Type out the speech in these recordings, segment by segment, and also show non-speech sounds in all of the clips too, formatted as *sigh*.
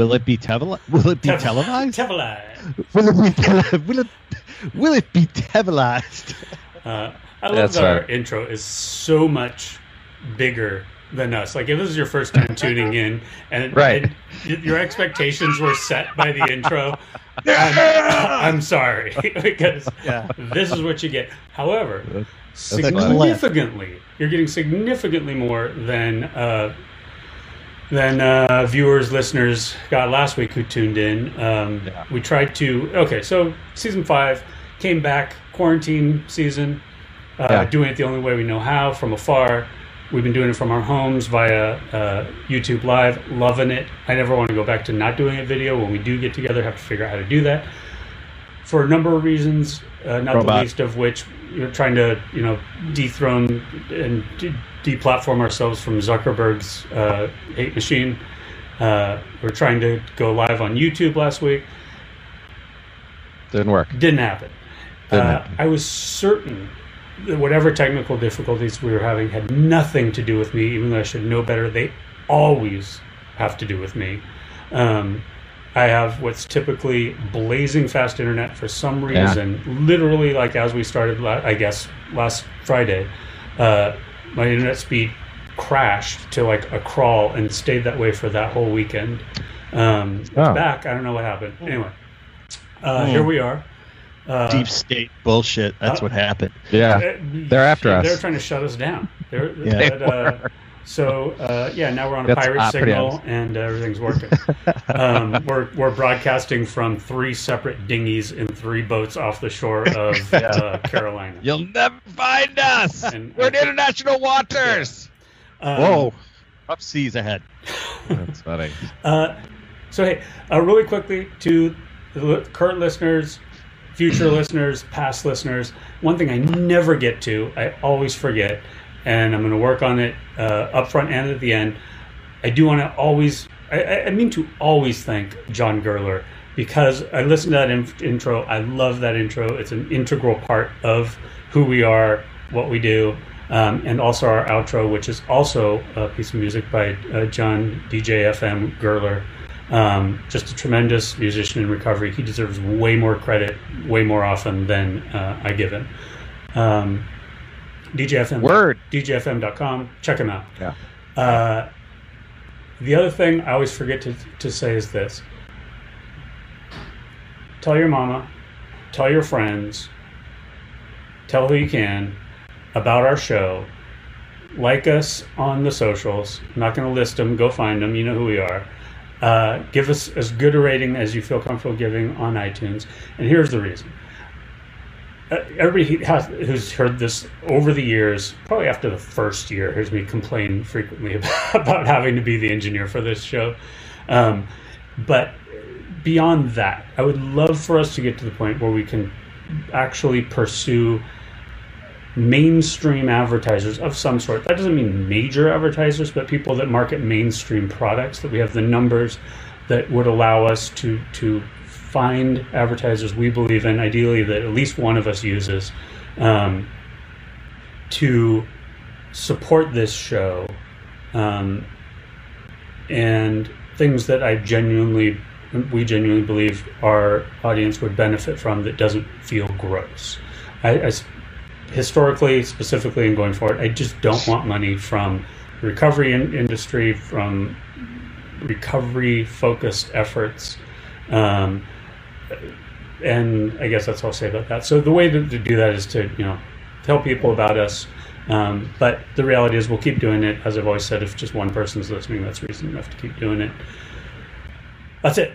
Will it be tele- Will it be televised? Televised. Will it be tele- Will it Will it be televised? *laughs* Uh, I love That's that our intro is so much bigger than us. Like if this is your first time tuning in, and, Right. and your expectations were set by the intro, *laughs* I'm, I'm sorry *laughs* because Yeah. this is what you get. However, a clip. significantly, you're getting significantly more than uh, than uh, viewers, listeners got last week who tuned in. Um, Yeah. We tried to. Okay, so season five came back, quarantine season, uh, Yeah. doing it the only way we know how, from afar. We've been doing it from our homes via uh, YouTube Live, loving it. I never want to go back to not doing a video. When we do get together, have to figure out how to do that for a number of reasons, uh, not the least of which you're trying to, you know, dethrone and de- deplatform ourselves from Zuckerberg's uh, hate machine. Uh, we're trying to go live on YouTube last week. Didn't work. Didn't happen. Didn't uh, happen. I was certain that whatever technical difficulties we were having had nothing to do with me, even though I should know better. They always have to do with me. Um, I have what's typically blazing fast internet for some Yeah. reason. Literally, like as we started, I guess last Friday, uh, my internet speed crashed to like a crawl and stayed that way for that whole weekend. Um, Oh. back. I don't know what happened. Anyway, uh, here we are. Uh, Deep state bullshit. That's uh, what happened. Yeah. uh, They're after us. They're trying to shut us down. They're, Yeah. but, uh, *laughs* so uh, yeah, now we're on a That's pirate uh, signal honest. and uh, everything's working. *laughs* um, we're we're broadcasting from three separate dinghies in three boats off the shore of *laughs* uh, Carolina. You'll never find us. And- We're in international waters. Um, Whoa. Up seas ahead. That's funny. *laughs* Uh, so hey, uh, really quickly to the current listeners, future listeners, past listeners. One thing I never get to, I always forget, and I'm going to work on it uh, up front and at the end. I do want to always, I- I, mean to always thank John Gerler because I listened to that in, intro. I love that intro. It's an integral part of who we are, what we do, um, and also our outro, which is also a piece of music by uh, John DJ FM Gerler. Um, just a tremendous musician in recovery. He deserves way more credit, way more often than uh, I give him. Um, DJFM. Word. DJFM.com. Check him out. Yeah. Uh, the other thing I always forget to, to say is this tell your mama, tell your friends, tell who you can about our show. Like us on the socials. I'm not going to list them. Go find them. You know who we are. Uh, give us as good a rating as you feel comfortable giving on iTunes. And here's the reason. Everybody has, who's heard this over the years, probably after the first year, hears me complain frequently about, *laughs* about having to be the engineer for this show. Um, but beyond that, I would love for us to get to the point where we can actually pursue mainstream advertisers of some sort. That doesn't mean major advertisers, but people that market mainstream products. That we have the numbers that would allow us to to find advertisers we believe in, ideally that at least one of us uses, um, to support this show, um, and things that I genuinely we genuinely believe our audience would benefit from that doesn't feel gross. I, I historically, specifically, and going forward, I just don't want money from recovery in- industry, from recovery focused efforts. Um, and I guess that's all I'll say about that. So the way to, to do that is to you know tell people about us. Um, but the reality is, we'll keep doing it. As I've always said, if just one person's listening, that's reason enough to keep doing it. That's it.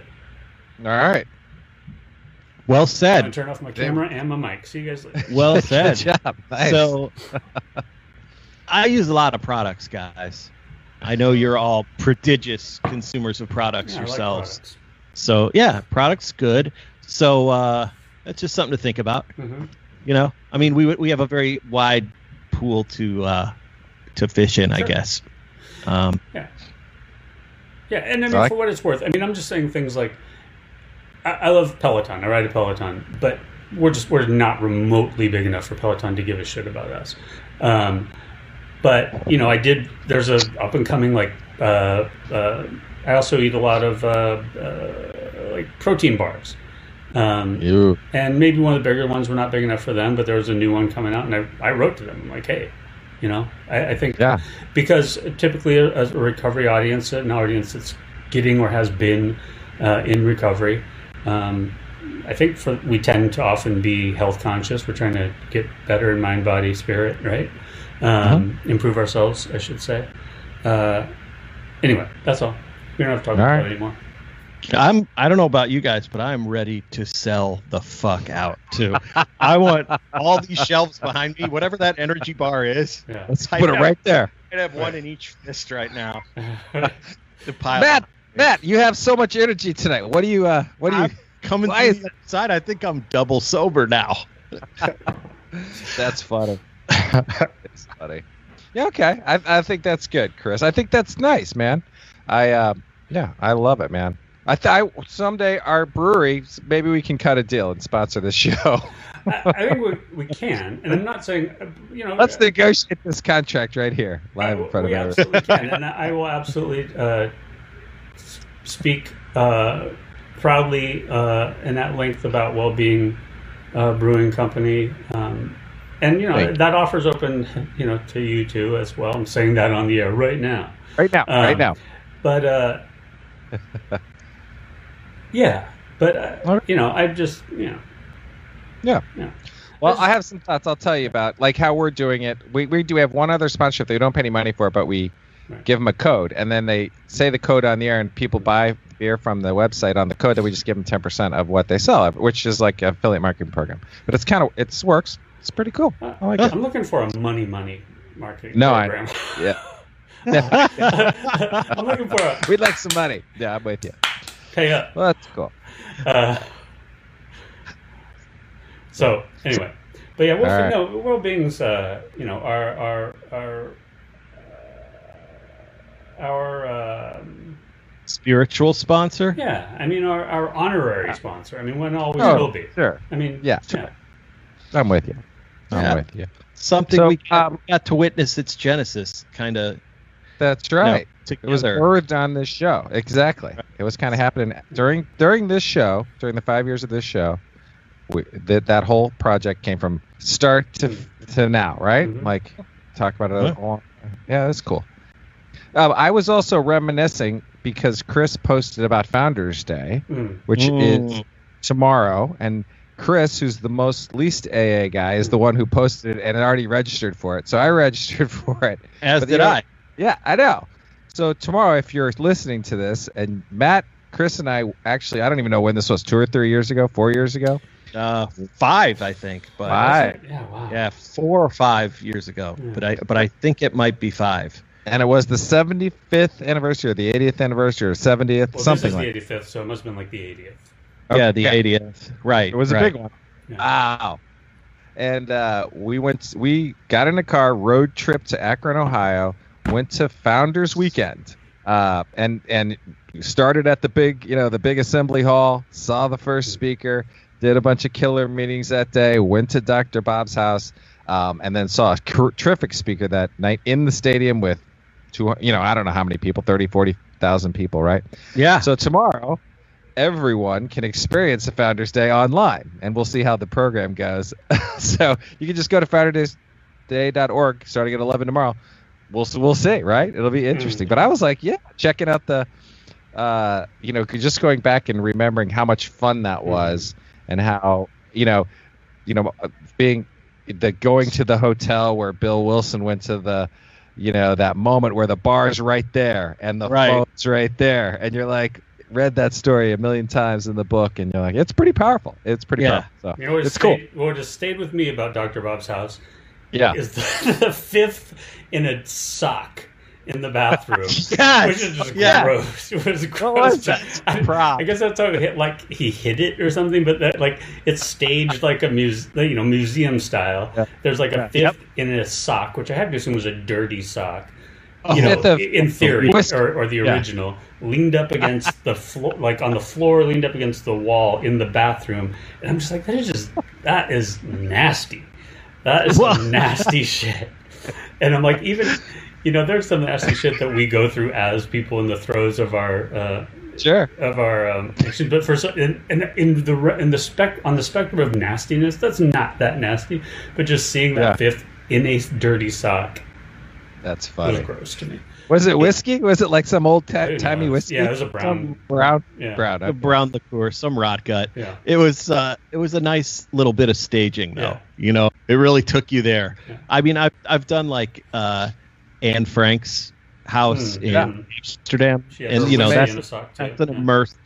All right. Well said. I'm gonna turn off my camera and my mic. See you guys later. *laughs* Well said. Good said. job. Nice. So, I use a lot of products, guys. I know you're all prodigious consumers of products Yeah, I like yourselves. Products. so, yeah, products good. So, uh, that's just something to think about. Mhm. You know, I mean, we we have a very wide pool to uh, to fish in, I guess. Um, Yeah, and I mean, So I- for what it's worth, I mean, I'm just saying things like, I, I love Peloton. I ride a Peloton, but we're just we're not remotely big enough for Peloton to give a shit about us. Um, but you know, I did. There's a up and coming like. Uh, uh, I also eat a lot of uh, uh, like protein bars. Um, and maybe one of the bigger ones were not big enough for them, but there was a new one coming out, and I, I wrote to them I'm like, hey, you know, I, I think Yeah. because typically a, a recovery audience, an audience that's getting or has been uh, in recovery, um, I think for we tend to often be health conscious. We're trying to get better in mind, body, spirit, right? Um, Improve ourselves, I should say. Uh, anyway, that's all. We don't have to talk All about right. it anymore. I'm I don't know about you guys, but I'm ready to sell the fuck out too. I want all these shelves behind me, whatever that energy bar is. Yeah. Let's I put it have- right there. I have one in each fist right now. *laughs* To pile Matt, Matt, you have so much energy tonight. What do you? Uh, what do you? I'm coming Why through is- the side. I think I'm double sober now. *laughs* That's funny. *laughs* it's funny. Yeah, okay. I, I think that's good, Chris. I think that's nice, man. I uh, yeah, I love it, man. I, th- I someday our brewery maybe we can cut a deal and sponsor this *laughs* show. I, I think we, we can, and I'm not saying, uh, you know, Let's negotiate this contract right here, live in Uh, front of we everyone. absolutely can, *laughs* and I will absolutely uh, speak uh, proudly uh, and at length about WellBeing uh, brewing company. Um, and you know Thank you. that offer's open, you know, to you too as well. I'm saying that on the air right now. Right now, right Um, now. But uh, *laughs* yeah, but uh, right. you know, I just you know, Yeah. yeah. Well, I have some thoughts I'll tell you about, like how we're doing it. We, we do have one other sponsorship that we don't pay any money for, but we Right. give them a code, and then they say the code on the air, and people buy beer from the website on the code. That we just give them ten percent of what they sell, which is like an affiliate marketing program. But it's kind of it works. It's pretty cool. I like it. I'm looking for a money money marketing No, I- program. Yeah, *laughs* I'm looking for a *laughs* we'd like some money. Yeah, I'm with you. pay up. Well, that's cool. Uh, so anyway, but yeah, well, All right. no, well beings, uh, you know, our our our uh, our um, Spiritual sponsor. yeah, I mean our, our honorary sponsor. I mean, one always Oh, will be. sure. I mean, Yeah. yeah. I'm with you. I'm Yeah. with you. Something So, we got, um, got to witness its genesis, kind of. That's right. together. It was birthed on this show. Exactly. It was kind of happening during during this show, during the five years of this show. We, that that whole project came from start to to now, right? Mhm. Like talk about it. Yeah. all- Yeah, that's cool. Um, I was also reminiscing because Chris posted about Founders Day, Mm. which Mm. is tomorrow, and Chris, who's the most least AA guy, is the one who posted it and already registered for it. So I *laughs* registered for it. As But did you know- I. Yeah, I know. So tomorrow, if you're listening to this, and Matt, Chris, and I actually, I don't even know when this was, two or three years ago, four years ago. Uh, five, I think. But Five. Yeah, wow. Yeah, four or five years ago. Yeah. But I but I think it might be five. And it was the 75th anniversary, or the 80th anniversary, or 70th, Well, something this is like. the 85th, so it must have been like the 80th. Yeah, the Okay. 80th. Right. It was a big one. Yeah. Wow. And uh, we went. We got in a car, road trip to Akron, Ohio. Went to Founders Weekend, uh, and and started at the big, you know, the big assembly hall. Saw the first speaker. Did a bunch of killer meetings that day. Went to Dr. Bob's house, um, and then saw a cr- terrific speaker that night in the stadium with, two, you know, I don't know how many people, 30, 40,000 people, right? Yeah. So tomorrow, everyone can experience the Founders Day online, and we'll see how the program goes. *laughs* so you can just go to foundersday.org starting at 11 tomorrow. We'll we'll see, right? It'll be hmm. interesting. But I was like, yeah, checking out the, uh, you know, just going back and remembering how much fun that hmm. was, and how you know, you know, uh, being the going to the hotel where Bill Wilson went to the. You know that moment where the bar's right there and the Right. phone's right there, and you're like, read that story a million times in the book, and you're like, it's pretty powerful. It's pretty Yeah. powerful. So You know what it's cool. stayed, what just stayed with me about Dr. Bob's house Yeah. is the, *laughs* the fifth in a sock in the bathroom. *laughs* Yes! Which is just Yeah. gross. *laughs* It was gross. was? I, I guess that's how it hit, like he hid it or something, but that like it's staged like a muse, you know, museum style. Yeah. There's like a Yeah. fifth Yep. in a sock, which I have to assume was a dirty sock. Oh, you know, of- in theory, Whisk- or, or the Yeah. original, leaned up against the floor, like on the floor, leaned up against the wall in the bathroom, and I'm just like, that is just that is nasty. That is some nasty *laughs* shit. And I'm like, even you know, there's some nasty shit that we go through as people in the throes of our uh, Sure. of our um, action. But for so, in, in, in the in the spec on the spectrum of nastiness, that's not that nasty. But just seeing that Yeah. fifth in a dirty sock That's was gross to me. Was it whiskey? Was it like some old I timey whiskey? Yeah, it was a brown. Some brown. Yeah. Brown. okay. brown liqueur, some rot gut. Yeah. It was uh, it was a nice little bit of staging though. Yeah. You know, it really took you there. Yeah. I mean, I've I've done like uh, Anne Frank's house Mm, in yeah. Amsterdam, and you know that's in a sock, too. that's an Yeah. immersed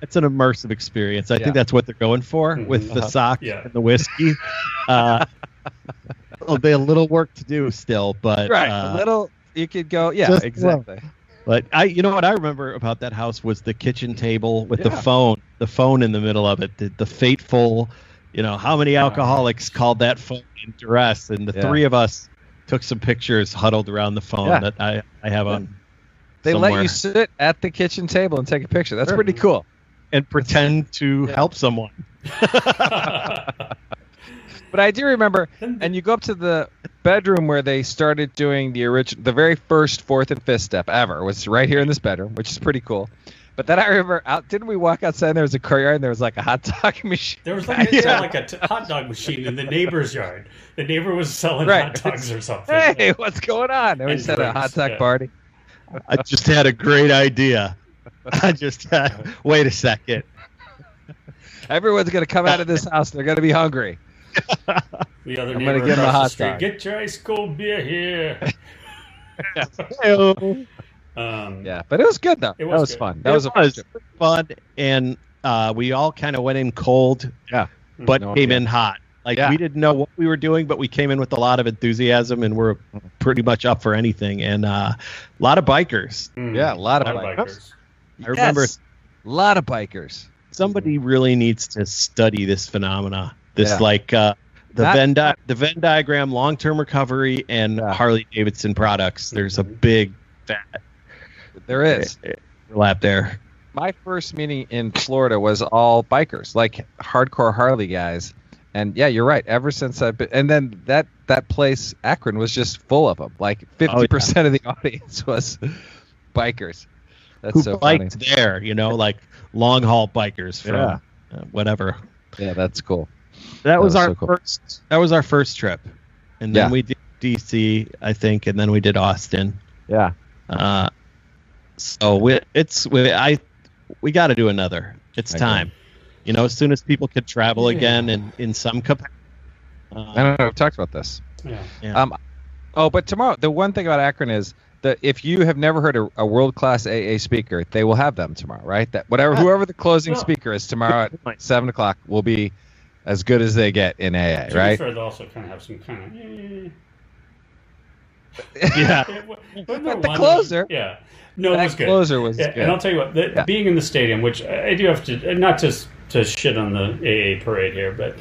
that's an immersive experience. I Yeah. think that's what they're going for Mhm. with the Uh-huh. sock Yeah. and the whiskey. *laughs* uh, it'll be a little work to do still, but Right. uh, a little. You could go. Yeah. just a exactly. But I, you know what I remember about that house was the kitchen table with the phone, the phone in the middle of it, the, the fateful, you know, how many alcoholics called that phone in duress, and the Yeah. three of us took some pictures huddled around the phone Yeah. that I, I have on They let you sit at the kitchen table and take a picture. That's pretty cool. and pretend to Yeah. help someone. *laughs* *laughs* But I do remember, and you go up to the bedroom where they started doing the original, the very first fourth and fifth step ever was right here in this bedroom, which is pretty cool. But then I remember, out didn't we walk outside? and There was a courtyard, and there was like a hot dog *laughs* machine. There was like a, Yeah. yeah, like a t- hot dog machine in the neighbor's yard. The neighbor was selling Right. hot dogs or something. *laughs* Hey, what's going on? And we just had a hot dog yeah. party. I just had a great idea. *laughs* I just had, wait a second. Everyone's gonna come out of this house. They're gonna be hungry. *laughs* The other I'm gonna give him a hot dog. get your ice cold beer here. *laughs* Um, Yeah, but it was good though. It that was was good. fun. That It was a was fun, and uh, we all kind of went in cold, Yeah, but No came idea. in hot. Like Yeah. we didn't know what we were doing, but we came in with a lot of enthusiasm, and we're pretty much up for anything. And uh, a lot of bikers. Mm, Yeah, a lot of bikers. bikers. I remember Yes. a lot of bikers. somebody really needs to study this phenomena. This Yeah. like uh, the Not- Venn di- the Venn diagram, long term recovery, and Yeah. Harley Davidson products. There's a big fat There is. overlap there. my first meeting in Florida was all bikers, like hardcore Harley guys. And yeah, you're right. Ever since I've been, and then that that place Akron was just full of them. Like fifty Oh, yeah. percent of the audience *laughs* was bikers. That's Who so funny. biked there? You know, like long haul bikers from Yeah. uh, whatever. Yeah, that's cool. That, was, was our so cool. first. That was our first trip, and then Yeah. we did DC, I think, and then we did Austin. Yeah, Uh, so we, it's we, I we got to do another. It's I agree. time. You know, as soon as people could travel Yeah. again and in some capacity. I Uh, don't know. We've talked about this. Yeah. Yeah. Um, oh, but tomorrow, the one thing about Akron is that if you have never heard a, a world class AA speaker, they will have them tomorrow, right? That whatever whoever the closing speaker is tomorrow at *laughs* seven o'clock will be as good as they get in AA, To be right? fair, they also kind of have some kind of. Eh. *laughs* yeah. But But the closer- Yeah. No, it that was good. The closer was Yeah, good. and I'll tell you what, the, Yeah. being in the stadium, which I I do have to, not to to shit on the AA parade here, but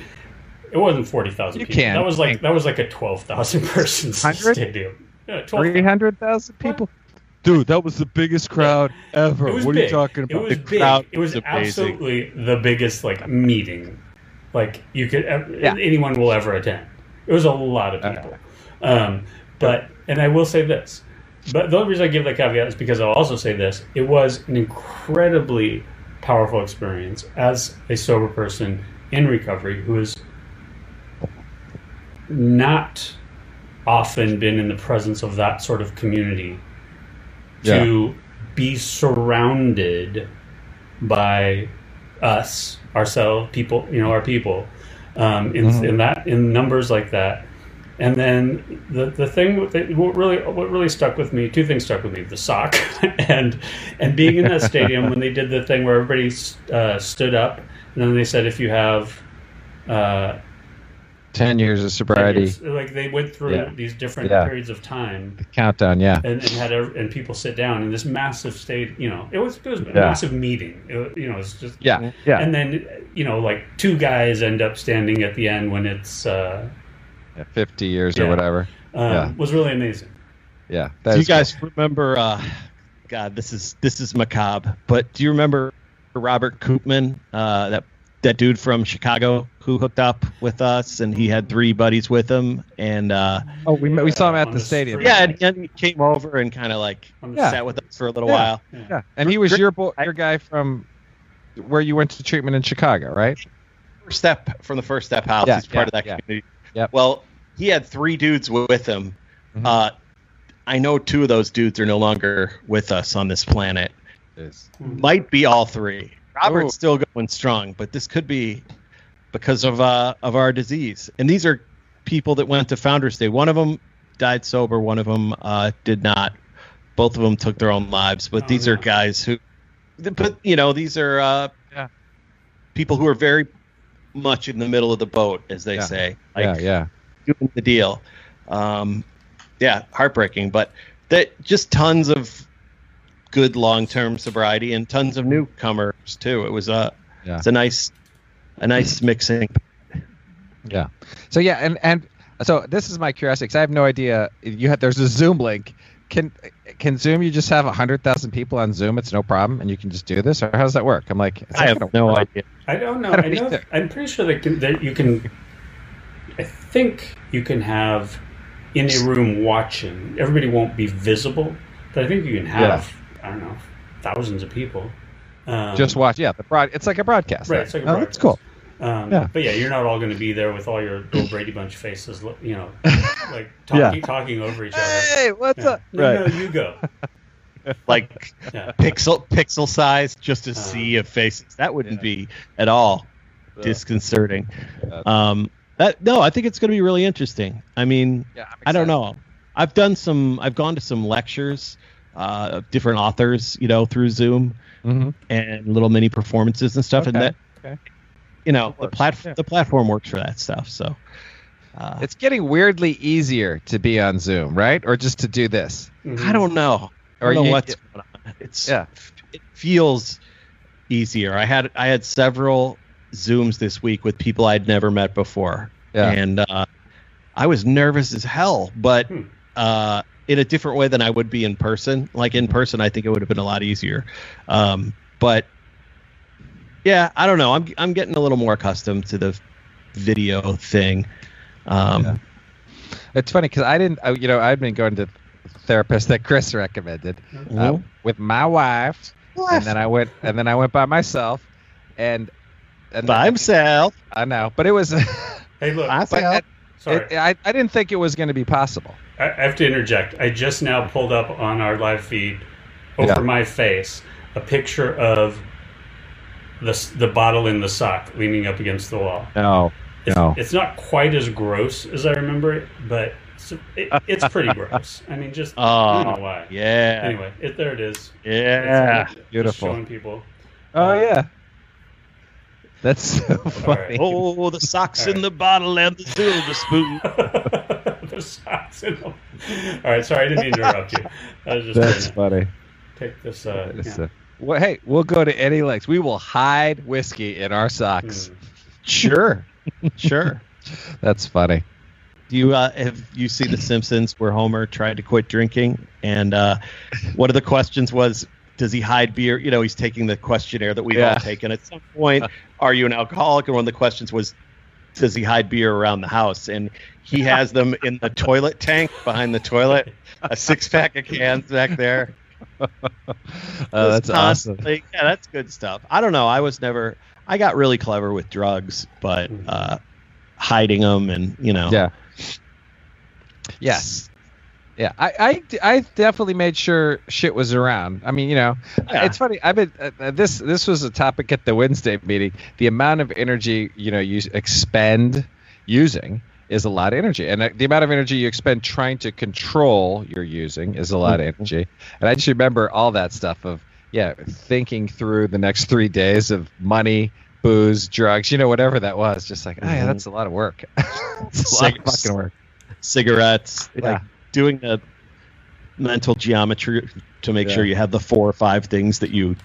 it wasn't forty thousand You people. can. That was like that was like a twelve thousand person 100? stadium. Yeah, twelve. Three hundred thousand people. Dude, that was the biggest crowd ever. What big. are you talking It about? was The big. crowd It was was absolutely the biggest like meeting, like you could Yeah. anyone will ever attend. It was a lot of people. Um, but and I will say this, but the only reason I give that caveat is because I'll also say this: it was an incredibly powerful experience as a sober person in recovery who has not often been in the presence of that sort of community to be surrounded by us, ourselves, people, you know, our people, um, in, Mhm. in that in numbers like that, And then the the thing that what really what really stuck with me, two things stuck with me: the sock *laughs* and and being in that stadium when they did the thing where everybody uh, stood up, and then they said if you have uh, Ten years of sobriety it's like they went through Yeah. these different Yeah. periods of time The countdown. Yeah. and, and had ev- and people sit down in this massive state. You know, it was it was a Yeah. massive meeting. It, you know, it's just Yeah. Yeah. And then you know, like two guys end up standing at the end when it's uh, Yeah, Fifty years Yeah. or whatever. um, Yeah. was really amazing. Yeah. Do you is guys remember? Uh, God, this is this is macabre. But do you remember Robert Koopman, uh, that that dude from Chicago who hooked up with us, and he had three buddies with him, and uh, Oh, we met, we saw him at the the stadium. yeah, and, and he came over and kind of like Yeah. sat with us for a little Yeah. while. Yeah, and he was Rick- your boy, your guy from where you went to treatment in Chicago, right? First step from the first step house. Yeah, He's part yeah, of that yeah. community. Yeah. Well, he had three dudes with him. Mhm. Uh, I know two of those dudes are no longer with us on this planet. Might be all three. Robert's Ooh. still going strong, but this could be because of uh, of our disease. And these are people that went to Founders Day. One of them died sober. One of them uh, did not. Both of them took their own lives. But Oh, these no. are guys who, but you know, these are uh, Yeah. people who are very much in the middle of the boat, as they Yeah. say. yeah, Like, yeah, doing the deal. Um, yeah, heartbreaking, but that just tons of good long-term sobriety and tons of newcomers too. It was a Yeah. it's a nice a nice *laughs* mixing. yeah. So yeah, and and so this is my curiosity because I have no idea. You have there's a Zoom link. Can can Zoom you just have hundred thousand people on Zoom? It's no problem, and you can just do this, or how does that work? I'm like, I have no work. idea. I don't know. I don't I know. I'm pretty sure that, can, that you can. I think you can have in a room watching. Everybody won't be visible, but I think you can have. Yeah. I don't know, thousands of people. Um, Just watch. Yeah, the broad. It's like a broadcast. Right, then. it's like a oh, that's cool. Um, Yeah. But yeah, you're not all going to be there with all your little Brady Bunch faces, you know, *laughs* like talking, talking over each other. Hey, what's Yeah. up? No, Right. no, you go. *laughs* Like Yeah. pixel pixel size, just a Uh-huh. sea of faces. That wouldn't be at all disconcerting. Um, that no, I think it's going to be really interesting. I mean, Yeah, I'm don't know. I've done some. I've gone to some lectures uh, of different authors, you know, through Zoom Mhm. and little mini performances and stuff. And that, okay. you know, the works, platform yeah. the platform works for that stuff. So, uh, It's getting weirdly easier to be on Zoom, right? Or just to do this. Mhm. I don't know. I Or don't know you- what's going on. It's Yeah. It feels easier. I had I had several Zooms this week with people I'd never met before, Yeah. and uh, I was nervous as hell, but. Hmm. Uh, in a different way than I would be in person. Like in person, I think it would have been a lot easier. Um, but yeah, I don't know. I'm I'm getting a little more accustomed to the video thing. Um, Yeah. It's funny because I didn't, I, you know, I've been going to therapists that Chris recommended uh, Mhm. with my wife, and then I went, and then I went by myself, and and by then- himself. I know, but it was, Hey, look. I but felt- sorry, it, I, I didn't think it was going to be possible. I, I have to interject. I just now pulled up on our live feed over Yeah. my face a picture of the the bottle in the sock leaning up against the wall. No, It's, no. it's not quite as gross as I remember it, but it's, it, it's pretty *laughs* gross. I mean, just I don't Oh, know why. yeah, Anyway, it, there it is. yeah. It's, uh, just beautiful. showing people. Oh yeah, that's so funny. right. Oh, the socks All right. in the bottle and the silver spoon. *laughs* the socks in them. All right, sorry, I didn't mean to interrupt you. I was just That's trying funny. to take this. Uh, yeah. well, hey, we'll go to any lengths. We will hide whiskey in our socks. Mm. Sure, sure. *laughs* That's funny. Do you uh, have you see The Simpsons where Homer tried to quit drinking, and uh, one of the questions was, does he hide beer? You know, he's taking the questionnaire that we've Yeah. all taken at some point. *laughs* Are you an alcoholic? And one of the questions was, does he hide beer around the house? And he has them in the toilet tank behind the toilet, a six pack of cans back there. *laughs* Oh, that's awesome. Yeah, that's good stuff. I don't know. I was never. I got really clever with drugs, but uh, hiding them and you know. Yeah. Yes. Yeah, I, I, I definitely made sure shit was around. I mean, you know, Yeah. it's funny. I've been uh, uh, this this was a topic at the Wednesday meeting. The amount of energy you know you expend using, is a lot of energy, and uh, the amount of energy you expend trying to control your using is a lot of Mm-hmm. energy. And I just remember all that stuff of yeah, thinking through the next three days of money, booze, drugs, you know, whatever that was. Just like, oh yeah, Mhm. that's a lot of work. *laughs* it's a lot of fucking work. cigarettes, Yeah. like doing the mental geometry to make Yeah. sure you have the four or five things that you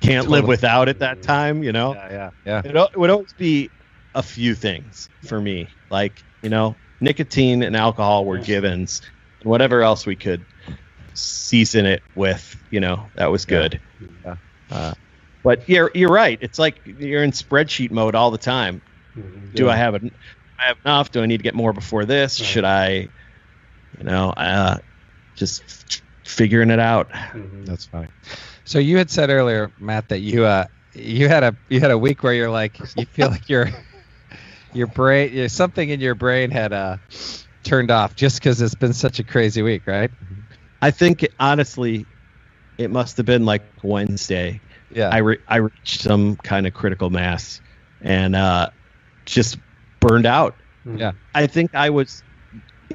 can't live without at that time. You know, Yeah, yeah, yeah. it, would always be a few things for me, like you know, nicotine and alcohol were givens, and whatever else we could season it with, you know, that was good. Yeah. Uh, but you're you're right. It's like you're in spreadsheet mode all the time. Mhm. Do. I have en- I have enough? Do I need to get more before this? Should I, you know, uh, just f- figuring it out? Mhm. That's funny. So you had said earlier, Matt, that you uh you had a you had a week where you're like you feel like your your brain yeah, something in your brain had uh turned off just because it's been such a crazy week, right? I think honestly, it must have been like Wednesday. Yeah. I re- I reached some kind of critical mass, and uh, just burned out. Yeah. I think I was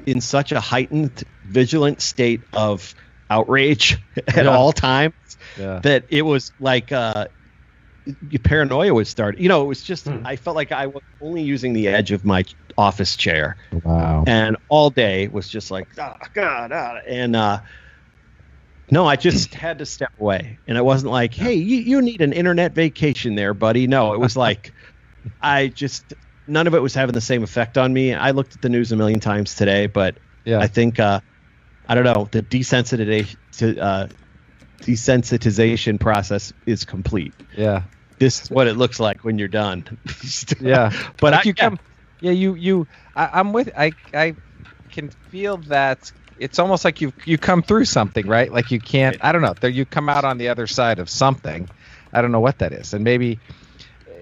in such a heightened, vigilant state of outrage *laughs* at Yeah. all times yeah. that it was like uh, paranoia would start. You know, it was just Hmm. I felt like I was only using the edge of my office chair, Wow. and all day was just like, oh God, ah," and uh, no, I just had to step away, and it wasn't like, hey, you, you need an internet vacation there, buddy. No, it was like, *laughs* I just none of it was having the same effect on me. I looked at the news a million times today, but Yeah. I think uh, I don't know the desensitization uh, desensitization process is complete. yeah. This is what it looks like when you're done. *laughs* Yeah. but Like I you yeah. come yeah you you I, i'm with i i can feel that it's almost like you you come through something right like you can't i don't know there you come out on the other side of something i don't know what that is and maybe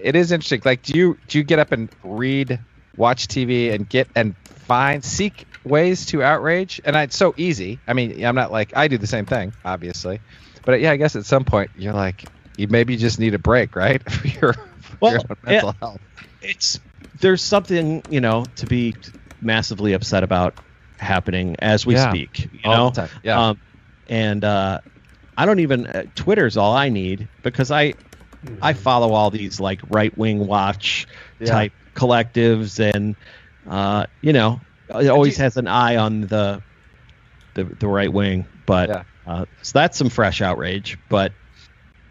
it is interesting. Like do you do you get up and read watch tv and get and find seek ways to outrage? And I, it's so easy. I mean i'm not like i do the same thing obviously. But yeah i guess at some point you're like you maybe just need a break right? *laughs* For your, for Well, your mental health. it's there's something you know to be massively upset about happening as we Yeah. speak you All know? the time. Yeah. um, and uh, i don't even uh, twitter's all i need because i Mhm. i follow all these like right wing watch Yeah. type collectives and uh, you know it always has an eye on the the, the right wing but Yeah. uh, so that's some fresh outrage but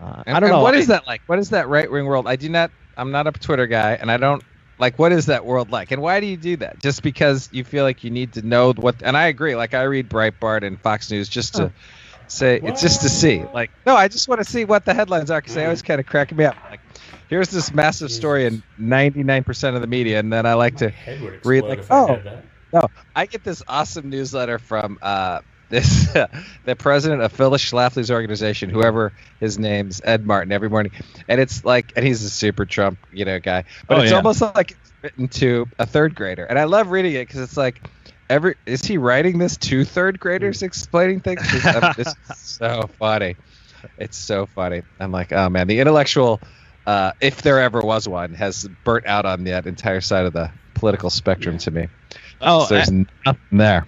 uh, And- i don't know What I- is that like? What is that right wing world? I do not. I'm not a Twitter guy, and I don't like. What is that world like? And why do you do that? Just because you feel like you need to know what? And I agree. Like I read Breitbart and Fox News just to say it's just to see. Like no, I just want to see what the headlines are because they always kind of crack me up. Like here's this massive story in 99% of the media, and then I like My to read like, if I oh, no, I get this awesome newsletter from uh, *laughs* this the president of Phyllis Schlafly's organization, whoever his name's Ed Martin, every morning, and it's like, and he's a super Trump, you know, guy, but Oh, it's yeah. almost like it's written to a third grader, and I love reading it because it's like. Every is he writing this to third graders explaining things? It's, *laughs* so funny. It's so funny. I'm like, oh man, the intellectual, uh, if there ever was one, has burnt out on that entire side of the political spectrum to me. oh So there's nothing there.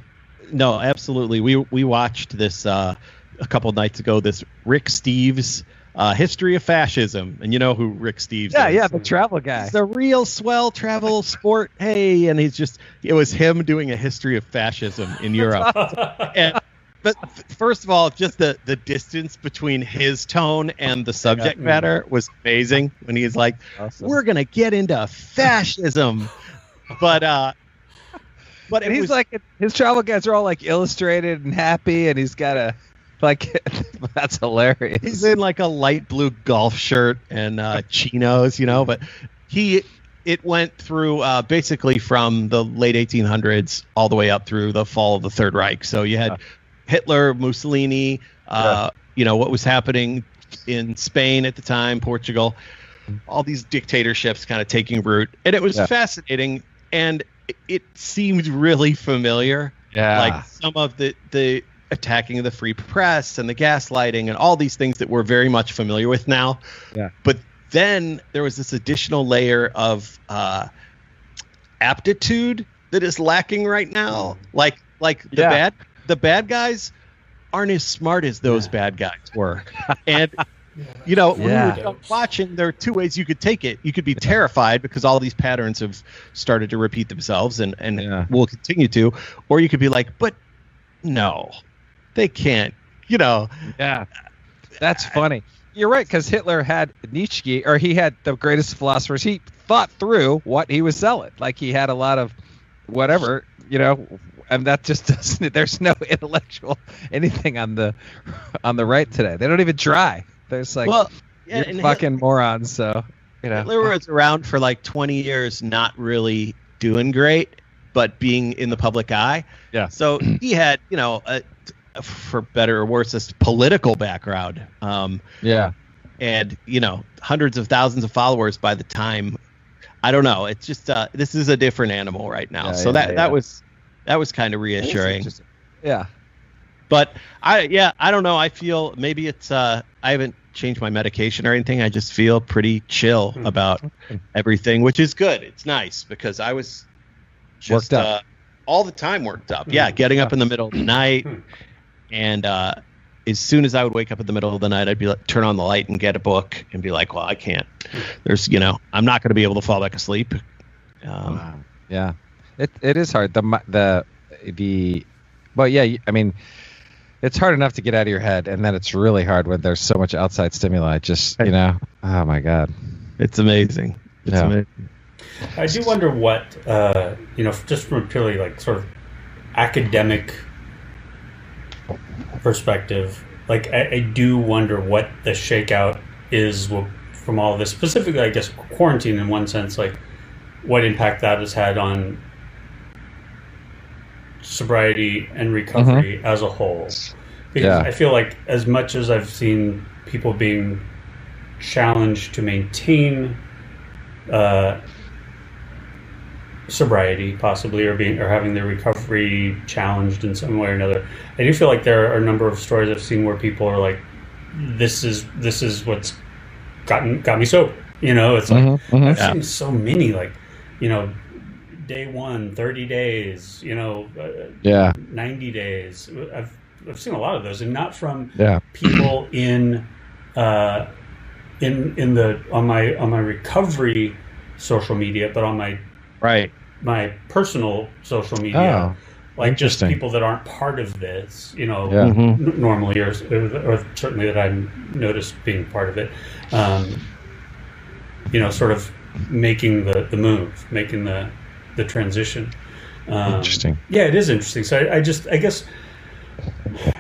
No, absolutely. We we watched this uh, a couple nights ago. This Rick Steves uh, history of fascism, and you know who Rick Steves Yeah, is. yeah, the travel guy. He's a real swell travel sport. Hey, and he's just it was him doing a history of fascism in *laughs* Europe. and, but first of all, just the the distance between his tone and the subject matter was amazing. When he's like, Awesome. "We're gonna get into fascism," but uh, but and he's was like his travel guides are all like illustrated and happy, and he's got a like *laughs* that's hilarious. he's in like a light blue golf shirt and uh, chinos, you know. But he it went through uh, basically from the late 1800s all the way up through the fall of the Third Reich. So you had Hitler, Mussolini, uh, you know what was happening in Spain at the time, Portugal, all these dictatorships kind of taking root, and it was Yeah. fascinating and it seemed really familiar yeah, like some of the the attacking of the free press and the gaslighting and all these things that we're very much familiar with now. Yeah. But then there was this additional layer of uh, aptitude that is lacking right now. Like like the Yeah. bad the bad guys aren't as smart as those Yeah. bad guys were. *laughs* and you know, when Yeah. we were watching, there are two ways you could take it. You could be terrified because all these patterns have started to repeat themselves and, and Yeah. will continue to, or you could be like, but no, they can't. You know, Yeah, that's funny. You're right because Hitler had Nietzsche, or he had the greatest philosophers. He thought through what he was selling. Like he had a lot of whatever, you know, and that just *laughs* doesn't. There's no intellectual anything on the on the right today. They don't even try. There's like well, yeah, you're and fucking morons. So you know, Hitler was around for like 20 years, not really doing great, but being in the public eye. Yeah. So he had, you know, a, for better or worse, this political background, um, yeah, and you know, hundreds of thousands of followers by the time. I don't know. It's just uh, this is a different animal right now. Yeah, so yeah, that yeah. that was that was kind of reassuring. yeah. But I yeah, I don't know. I feel maybe it's uh I haven't changed my medication or anything. I just feel pretty chill Hmm. about everything, which is good. It's nice because I was just Worked up. Uh, all the time worked up. Yeah, getting up in the middle of the night Hmm. And uh as soon as I would wake up in the middle of the night, I'd be like, turn on the light and get a book and be like, well, I can't. There's, you know, I'm not going to be able to fall back asleep. Um, Yeah, it it is hard. The mi- the the, well, yeah. I mean, it's hard enough to get out of your head, and then it's really hard when there's so much outside stimuli. Just you know, oh my god. It's amazing. It's Yeah. amazing. I do wonder what uh, you know, just from a purely like sort of academic perspective. Like, I, I do wonder what the shakeout is from all of this. Specifically, I guess quarantine in one sense, like what impact that has had on sobriety and recovery as a whole. Because Yeah. I feel like as much as I've seen people being challenged to maintain uh, sobriety, possibly, or being or having their recovery challenged in some way or another. I do feel like there are a number of stories I've seen where people are like, "This is this is what's gotten got me sober." You know, it's like Mhm, mhm. I've Yeah. seen so many like, you know, day one, 30 days, you know, uh, Yeah, 90 days. I've I've seen a lot of those, and not from yeah, people in uh, in in the on my on my recovery social media, but on my Right. My personal social media, Oh, like just people that aren't part of this, you know, Yeah. Mhm. n- normally or, or certainly that I've noticed being part of it, um, you know, sort of making the, the move, making the the transition. Um, Interesting. Yeah, it is interesting. So I, I just, I guess,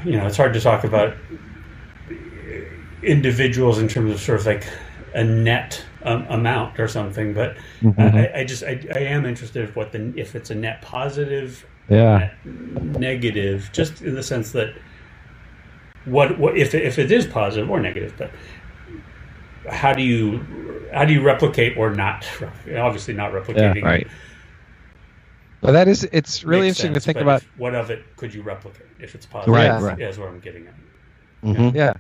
you know, it's hard to talk about individuals in terms of sort of like a net um, amount or something, but I, I just, I, I am interested if what the if it's a net positive yeah, net negative, just in the sense that what what if if it is positive or negative, but how do you how do you replicate or not? Obviously, not replicating. Right. but that is it's really interesting sense, to think about. if- what of it could you replicate if it's positive. Right, Yeah. right. Yeah, is what I'm getting at. Mhm. Yeah.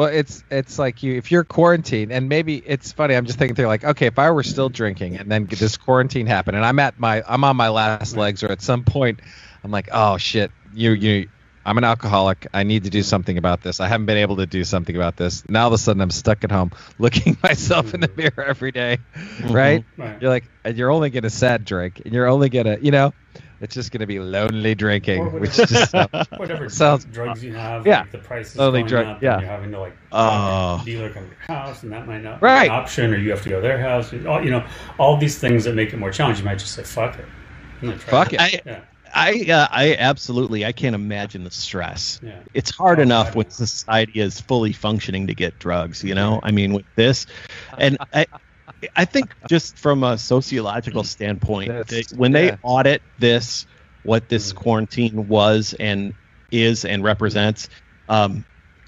Well, it's it's like you if you're quarantined and maybe it's funny. I'm just thinking through like, okay, if I were still drinking and then this quarantine happened and I'm at my I'm on my last legs or at some point I'm like, oh shit, you you. I'm an alcoholic. I need to do something about this. I haven't been able to do something about this. Now all of a sudden I'm stuck at home *laughs* looking myself in the mm-hmm. mirror every day, mm-hmm. right? Right. You're like, and you're only gonna sad drink, and you're only gonna, you know, it's just gonna be lonely drinking, Or which whatever- just Whatever *laughs* *laughs* Sounds- drugs you have, yeah. like the price is Lonely going drug- up, yeah. and you're having to like Oh. have your dealer come to your house, and that might not Right. be an option, or you have to go to their house. all- You know, all these things that make it more challenging. You might just say, "Fuck it." I'm gonna try Fuck it. it. I, Yeah. I, uh, I absolutely, I can't imagine the stress. Yeah. It's hard Oh, enough God. when society is fully functioning to get drugs. You know, I mean, with this, and I, I think just from a sociological standpoint, That's- that when they audit this, what this Mm. quarantine was and is and represents, um,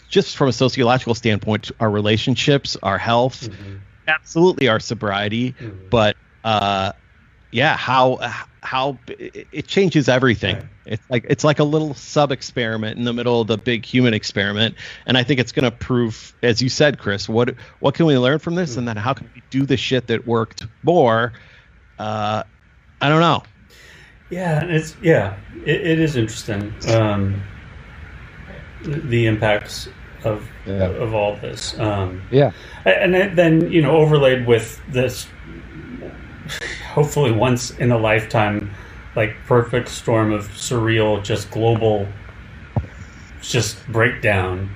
just from a sociological standpoint, our relationships, our health, Mhm. absolutely our sobriety, Mhm. but uh, yeah, how how it it changes everything. Right. It's like it's like a little sub experiment in the middle of the big human experiment, and I think it's going to prove, as you said, Chris, what what can we learn from this, and then how can we do the shit that worked more? Uh, I don't know. Yeah, it's yeah, it, it is interesting. Um, the impacts of Yeah. of all this. Um, Yeah. and then- then you know overlaid with this hopefully once in a lifetime like perfect storm of surreal just global just breakdown.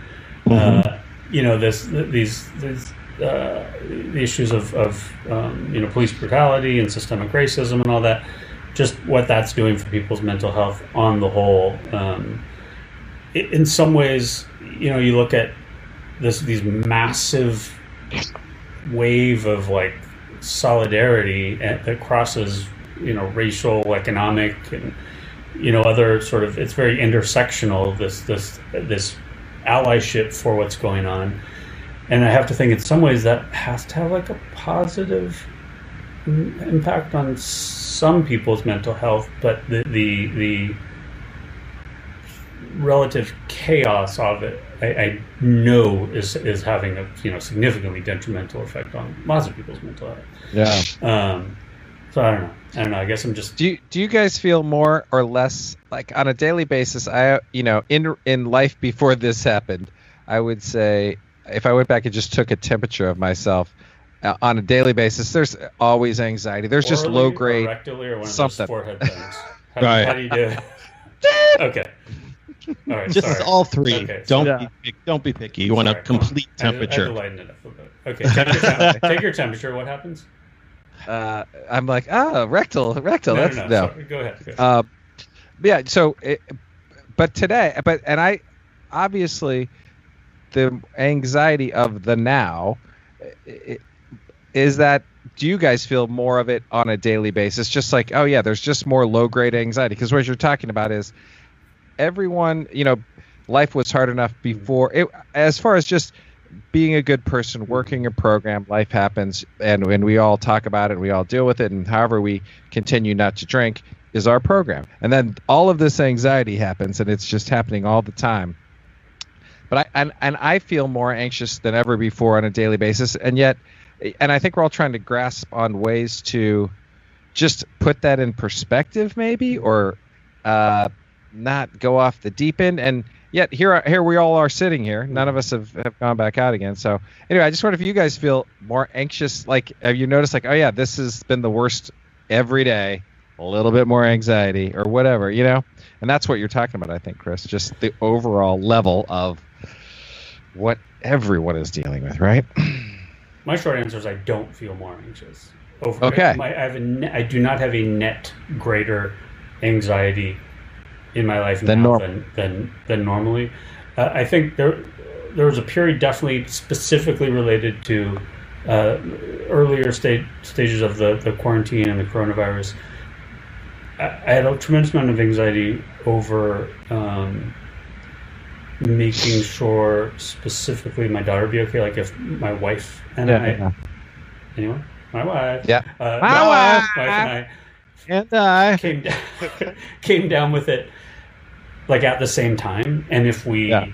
Uh, you know this these these uh, the issues of, of um, you know police brutality and systemic racism and all that just what that's doing for people's mental health on the whole um, i- in some ways you know you look at this these massive wave of like solidarity that crosses you know racial economic and you know other sort of it's very intersectional this this this allyship for what's going on. And i have to think in some ways that has to have like a positive impact on some people's mental health but the the the relative chaos of it I, I know is is having a you know significantly detrimental effect on lots of people's mental health Yeah. um, so I don't know. I don't know. I guess I'm just. Do you do you guys feel more or less like on a daily basis? I you know in in life before this happened, I would say if I went back and just took a temperature of myself uh, on a daily basis, there's always anxiety. There's just low or grade. rectally, or one something. of those forehead things. *laughs* How, Right. how do you do *laughs* okay. All right. Just sorry. all three. Okay, don't Yeah. be don't be picky. You want Sorry, a complete I had to- I temperature. lighten it up a bit. Okay. Take your, temp- *laughs* take your temperature. What happens? Uh, I'm like ah rectal rectal. no, that's no, no. Sorry. Go ahead. Go ahead. Um, yeah. So, it, but today, but and I obviously the anxiety of the now i- is that. Do you guys feel more of it on a daily basis? Just like, oh yeah, there's just more low grade anxiety because what you're talking about is everyone. You know, life was hard enough before. It, as far as just being a good person, working a program, life happens, and and we all talk about it, we all deal with it, and however we continue not to drink is our program, and then all of this anxiety happens, and it's just happening all the time. But I and and I feel more anxious than ever before on a daily basis, and yet, and I think we're all trying to grasp on ways to just put that in perspective, maybe, or uh, not go off the deep end. And yet here here we all are sitting here. None of us have, have gone back out again. So anyway, I just wonder if you guys feel more anxious. Like have you noticed like, oh yeah, this has been the worst every day. A little bit more anxiety or whatever, you know? And that's what you're talking about, I think, Chris. Just the overall level of what everyone is dealing with, right? My short answer is I don't feel more anxious. Over, Okay. My, I have a I do not have a net greater anxiety in my life Than now normal. than than than normally. Uh, I think there there was a period definitely specifically related to uh, earlier state stages of the, the quarantine and the coronavirus. I, I had a tremendous amount of anxiety over um, making sure specifically my daughter be okay. Like if my wife and I yeah. Anyone? My wife. Yeah. Uh, My my wife. wife and I And I. came down, *laughs* came down with it like at the same time, and if we Yeah.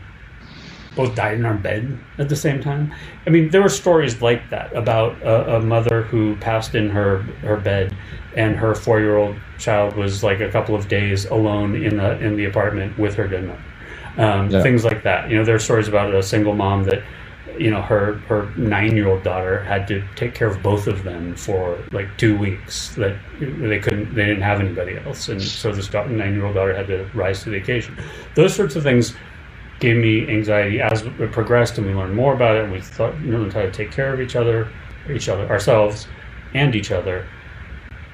both died in our bed at the same time, I mean, there were stories like that about a, a mother who passed in her her bed, and her four year old child was like a couple of days alone in the in the apartment with her dead mother. Um, Yeah. Things like that. You know, there are stories about a single mom that you know her her nine year old daughter had to take care of both of them for like two weeks that they couldn't they didn't have anybody else. And so this nine year old daughter had to rise to the occasion. Those sorts of things gave me anxiety as it progressed and we learned more about it. And we thought you know how to take care of each other each other ourselves and each other.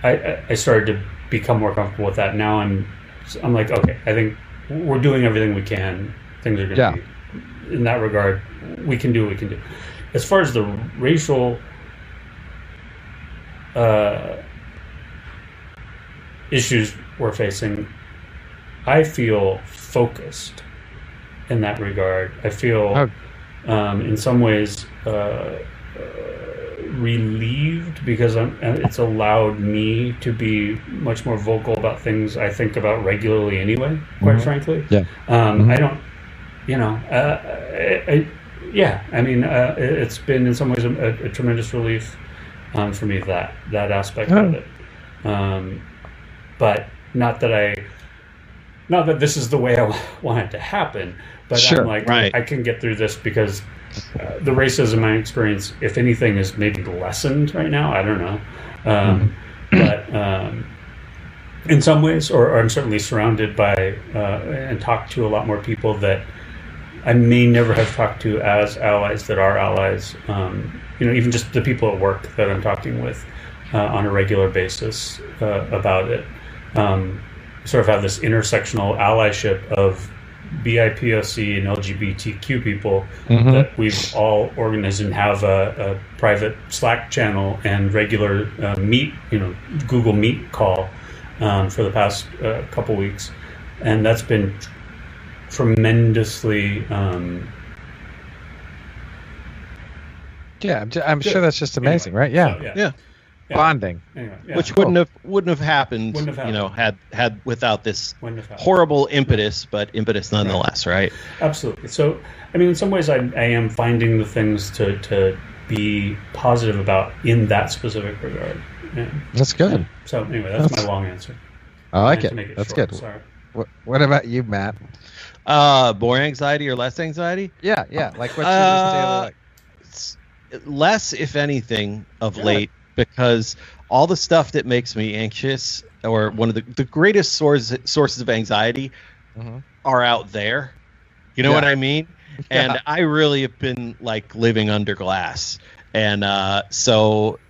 I, I- I started to become more comfortable with that. Now i'm i'm like okay i think we're doing everything we can. Things are going to Yeah. be in that regard, we can do what we can do. As far as the racial uh, issues we're facing, I feel focused in that regard. I feel, um, in some ways, uh, uh, relieved because I'm, uh, it's allowed me to be much more vocal about things I think about regularly anyway, quite Mhm. frankly. Yeah. Um, Mhm. I don't, you know, uh, I, I, yeah. I mean, uh, it- it's been in some ways a, a tremendous relief um, for me that that aspect of it. Um, but not that I, not that this is the way I *laughs* want it to happen, but Sure, I'm like, right. I can get through this because uh, the racism I experience, if anything, is maybe lessened right now. I don't know, um, but um, in some ways, or, or I'm certainly surrounded by uh, and talk to a lot more people that I may never have talked to as allies that are allies. Um, you know, even just the people at work that I'm talking with uh, on a regular basis uh, about it. Um, sort of have this intersectional allyship of BIPOC and LGBTQ people Mhm. that we've all organized and have a, a private Slack channel and regular uh, Meet, you know, Google Meet call um, for the past uh, couple weeks, and that's been tremendously. Um, Yeah, I'm, I'm sure that's just amazing, anyway, right? Yeah. so, yeah. Yeah. Yeah. Bonding. Anyway, yeah. Which wouldn't have wouldn't have happened, Wouldn't have you know, had had without this Wouldn't have happened. horrible impetus, but impetus nonetheless, right? Absolutely. So, I mean, in some ways, I, I am finding the things to, to be positive about in that specific regard. Yeah. That's good. So, anyway, that's, That's- my long answer. I like had it. to make That's short, good. Sorry. What, what about you, Matt? Uh, more anxiety or less anxiety? Yeah, yeah. Like what's your Uh, like? Less, if anything, of Good. late because all the stuff that makes me anxious, or one of the, the greatest sources sources of anxiety, Mhm. are out there. You know Yeah. what I mean? *laughs* And Yeah. I really have been like living under glass, and uh, so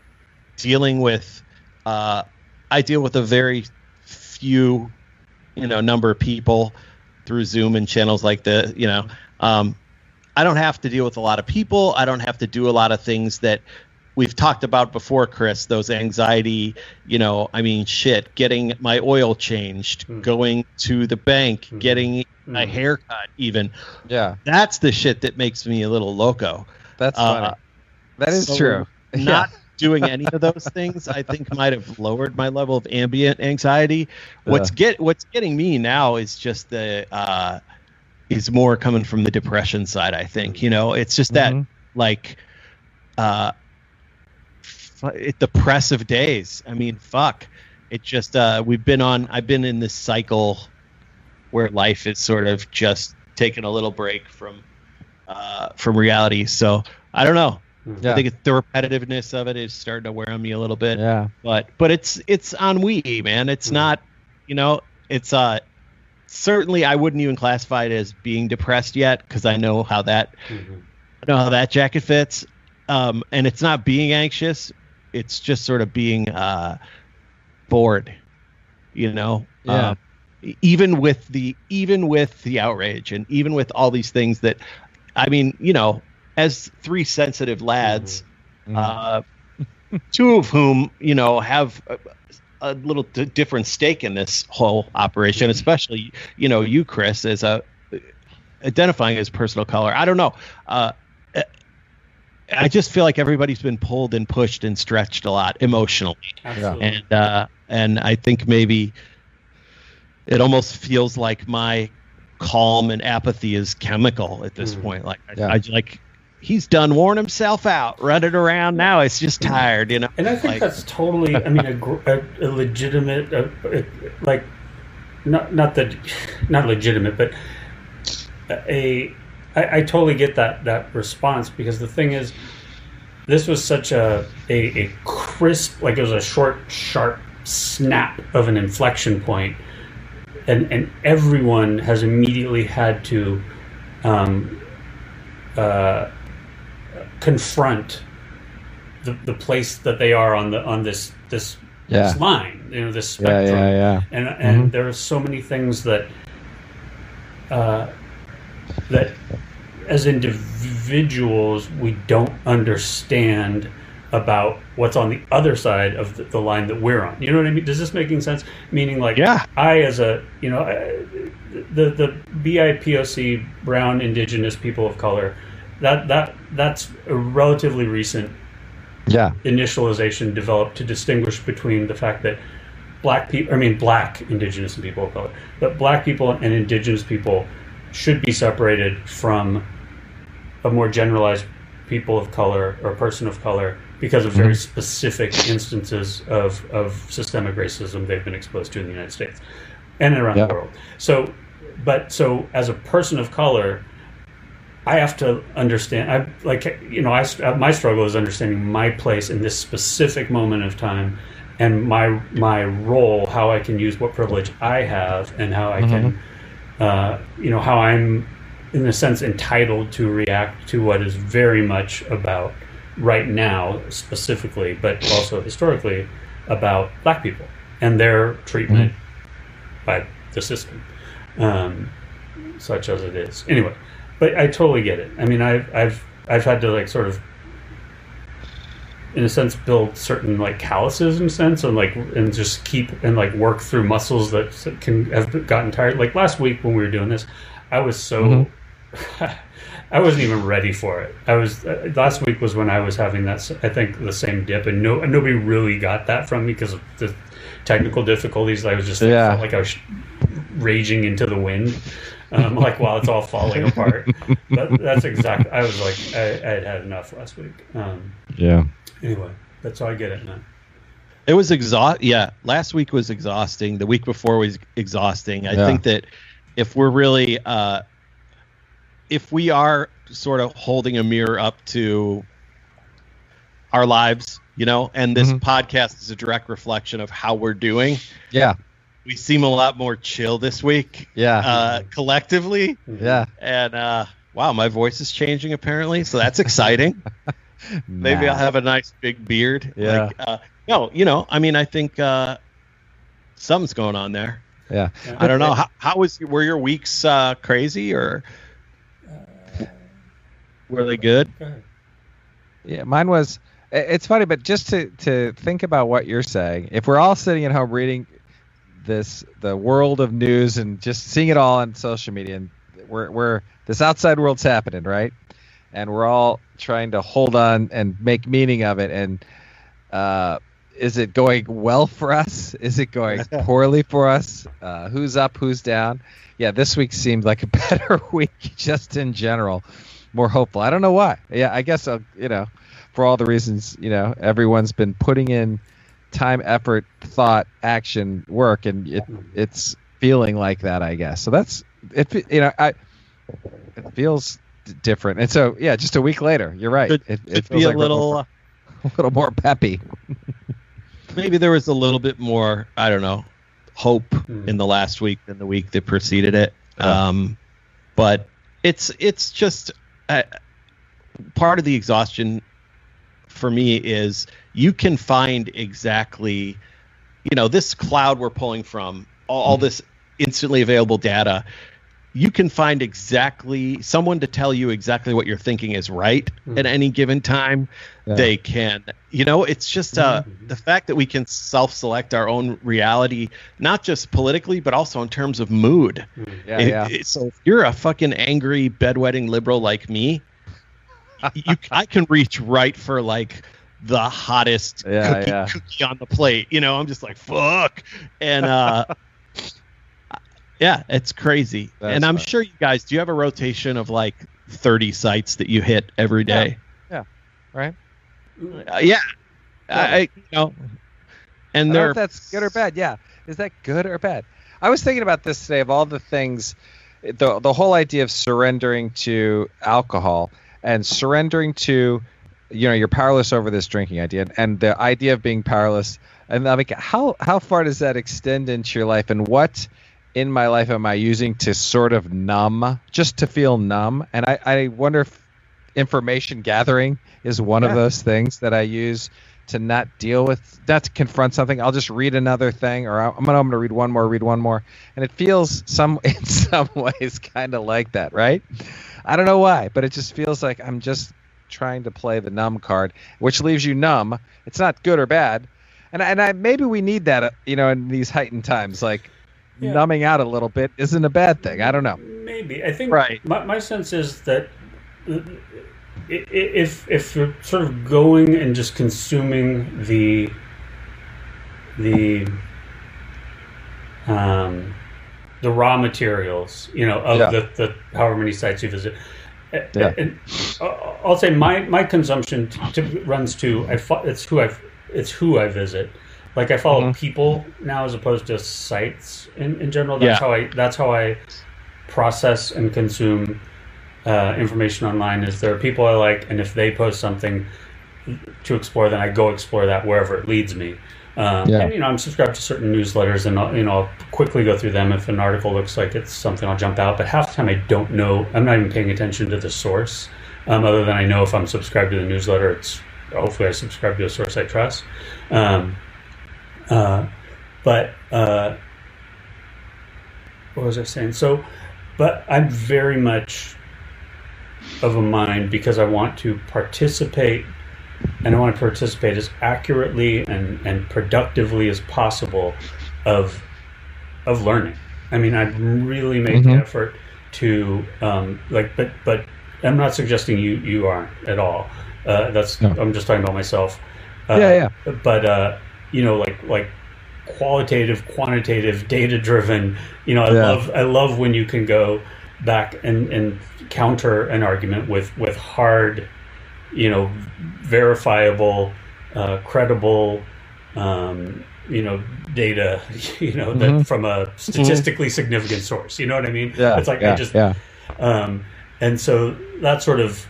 dealing with, uh, I deal with a very few, you know, number of people through Zoom and channels like the, you know, um, I don't have to deal with a lot of people. I don't have to do a lot of things that we've talked about before, Chris. Those anxiety, you know, I mean, shit, getting my oil changed, Hmm. going to the bank, Mhm. getting a Mhm. haircut, even. Yeah, That's the shit that makes me a little loco. that's Uh, funny. That is so true. Not *laughs* doing any of those things, I think, might have lowered my level of ambient anxiety. What's get what's getting me now is just the uh, is more coming from the depression side. I think you know, it's just that Mhm. like uh, it, the press of days. I mean, fuck. It just uh, we've been on. I've been in this cycle where life is sort of just taking a little break from uh, from reality. So I don't know. Yeah. I think it's the repetitiveness of it is starting to wear on me a little bit. yeah. But but it's it's ennui, man. It's Mhm. not, you know, it's uh certainly I wouldn't even classify it as being depressed yet because I know how that Mhm. I know how that jacket fits. Um, and it's not being anxious. It's just sort of being uh, bored, you know. Yeah. Um, even with the even with the outrage and even with all these things that, I mean, you know, as three sensitive lads, Mhm. uh, two of whom you know have a, a little d- different stake in this whole operation, especially you know you, Chris, as a identifying as personal color. I don't know. Uh, I just feel like everybody's been pulled and pushed and stretched a lot emotionally, Absolutely. and uh, and I think maybe it almost feels like my calm and apathy is chemical at this Mhm. point. Like I, I like he's done worn himself out, running around now. It's just tired, you know. And I think Like- that's totally, I mean, a, a, a legitimate, uh a, like, not not that, not legitimate, but a, I, I totally get that that response because the thing is, this was such a, a a crisp, like it was a short, sharp snap of an inflection point, and and everyone has immediately had to. Um, uh, confront the, the place that they are on the on this this, Yeah. this line, you know, this spectrum. yeah, yeah. And and Mhm. there are so many things that uh, that as individuals we don't understand about what's on the other side of the, the line that we're on. You know what I mean? Does this making sense? Meaning, like, Yeah. I as a you know I- the the BIPOC brown indigenous people of color that that that's a relatively recent Yeah. initialization developed to distinguish between the fact that black people, I mean, black indigenous and people of color, but black people and indigenous people should be separated from a more generalized people of color or person of color because of very mm-hmm. specific instances of, of systemic racism they've been exposed to in the United States and around Yeah. the world. So, but so as a person of color, I have to understand. I like you know, I my struggle is understanding my place in this specific moment of time, and my my role, how I can use what privilege I have, and how I can, uh, you know, how I'm in a sense entitled to react to what is very much about right now specifically, but also historically about black people and their treatment by the system, um, such as it is. Anyway, but I totally get it. I mean, I've I've I've had to like sort of, in a sense, build certain like calluses in a sense, and like and just keep and like work through muscles that can have gotten tired. Like last week when we were doing this, I was so. *laughs* I wasn't even ready for it. I was uh, last week was when I was having that. I think the same dip, and no, nobody really got that from me because of the technical difficulties. I was just Yeah. felt like I was raging into the wind, um, like wow, it's all falling *laughs* apart. But that's exactly. I was like, I, I had had enough last week. Um, Yeah. anyway, that's how I get it now. It was exhaust. Yeah, last week was exhausting. The week before was exhausting. I Yeah. think that if we're really, uh, if we are sort of holding a mirror up to our lives, you know, and this Mhm. podcast is a direct reflection of how we're doing. Yeah. We seem a lot more chill this week, Yeah. uh, collectively. yeah. And uh, wow, my voice is changing apparently, so that's exciting. *laughs* Maybe Nah. I'll have a nice big beard. Yeah. Like, uh, no, you know, I mean, I think uh, something's going on there. Yeah. I don't know. How, how was were your weeks uh, crazy or were they good? Go. Yeah, mine was. It's funny, but just to to think about what you're saying, if we're all sitting at home reading this, the world of news, and just seeing it all on social media, and we're we're this outside world's happening, right? And we're all trying to hold on and make meaning of it. And uh, is it going well for us? Is it going *laughs* poorly for us? Uh, who's up? Who's down? Yeah, this week seemed like a *laughs* better week just in general more hopeful. I don't know why. Yeah, I guess uh, you know, for all the reasons you know, everyone's been putting in time, effort, thought, action, work, and it, it's feeling like that. I guess so. That's it. You know, I it feels different. And so yeah, just a week later, you're right. Could, it, could it feels be a like little. more- *laughs* a little more peppy. *laughs* maybe there was a little bit more. I don't know, hope Hmm. in the last week than the week that preceded it. Yeah. Um, but it's it's just uh, part of the exhaustion for me is you can find exactly you know this cloud we're pulling from all, all hmm. this instantly available data. You can find exactly someone to tell you exactly what you're thinking is right hmm. at any given time Yeah. they can. You know it's just uh, hmm. the fact that we can self-select our own reality not just politically but also in terms of mood. Yeah, It- yeah. it- so if you're a fucking angry bedwetting liberal like me, you, I can reach right for like the hottest Yeah, cookie, yeah. cookie on the plate. You know, I'm just like fuck, and uh, *laughs* yeah, it's crazy. That's and I'm funny. sure you guys do. You have a rotation of like 30 sites that you hit every day? Yeah. day. Right. Uh, yeah, I, you know, and I don't know if that's good or bad. Yeah, is that good or bad? I was thinking about this today. Of all the things, the the whole idea of surrendering to alcohol and surrendering to, you know, you're powerless over this drinking idea, and, the idea of being powerless. And I'm like, how how far does that extend into your life, and what in my life am I using to sort of numb, just to feel numb? And I, I wonder if information gathering is one of those things that I use to not deal with, not to confront something. I'll just read another thing, or I'm gonna, I'm gonna read one more, read one more, and it feels some *laughs* in some ways kind of like that, right? I don't know why, but it just feels like I'm just trying to play the numb card, which leaves you numb. It's not good or bad, and and I maybe we need that, uh, you know, in these heightened times, like. Yeah. Numbing out a little bit isn't a bad thing. I don't know. Maybe I think Right. My, my sense is that if if you're sort of going and just consuming the the um, the raw materials, you know, of Yeah. the, the however many sites you visit, Yeah. And I'll say my my consumption t- t- runs to I fo- it's who I it's who I visit. Like I follow Mm-hmm. people now as opposed to sites in, in general. That's Yeah. how I that's how I process and consume uh, information online. Is there are people I like, and if they post something to explore, then I go explore that wherever it leads me. Um, Yeah. And you know, I'm subscribed to certain newsletters, and I'll, you know, I'll quickly go through them. If an article looks like it's something, I'll jump out. But half the time, I don't know. I'm not even paying attention to the source, um, other than I know if I'm subscribed to the newsletter, it's hopefully I subscribe to a source I trust. Um, uh, but uh, what was I saying? So, but I'm very much of a mind because I want to participate and I want to participate as accurately and, and productively as possible of of learning. I mean, I've really make the Mhm. effort to um, like, but but I'm not suggesting you you aren't at all. Uh, that's No. I'm just talking about myself. Uh, Yeah, But uh, you know, like like qualitative, quantitative, data driven. You know, I Yeah. love I love when you can go back and and counter an argument with with hard, you know, verifiable, uh, credible, um, you know, data. *laughs* You know, that Mhm. from a statistically significant source. You know what I mean? Yeah. It's like yeah, I just yeah. um, and so that sort of,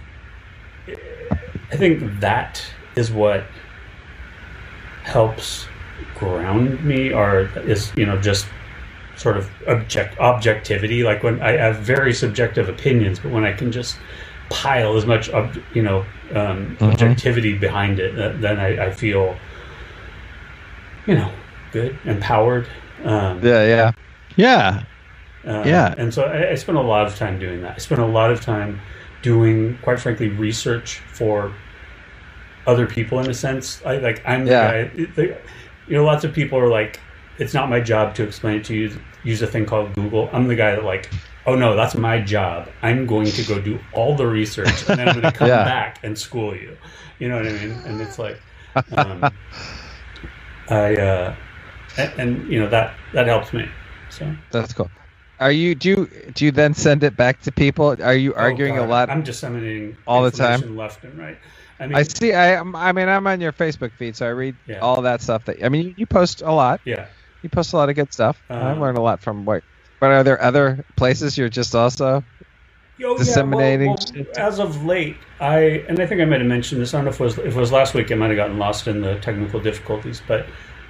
I think that is what helps ground me, or is you know just sort of object objectivity. Like when I have very subjective opinions, but when I can just pile as much ob, you know um, Mhm. objectivity behind it, th- then I, I feel you know good, empowered. Um, Yeah, yeah. Yeah. uh, Yeah. And so I, I spent a lot of time doing that. I spent a lot of time doing, quite frankly, research for other people in a sense. I like I'm the Yeah. guy. The, you know, lots of people are like, it's not my job to explain it to you. Use a thing called Google. I'm the guy that like, oh no, that's my job. I'm going to go do all the research and then I'm going to come *laughs* Yeah. back and school you. You know what I mean? And it's like, um, *laughs* I, uh, and, and you know that that helps me. So. That's cool. Are you do you do you then send it back to people? Are you arguing Oh, a lot? I'm disseminating all the time? left and right. I mean, I see. I I mean, I'm on your Facebook feed, so I read Yeah. all that stuff. That I mean, you, you post a lot. yeah. You post a lot of good stuff. I Uh, learn a lot from what. But are there other places you're just also? Oh, Disseminating Yeah, well, well, as of late, I and I think I might have mentioned this. I don't know if it was if it was last week. I might have gotten lost in the technical difficulties. But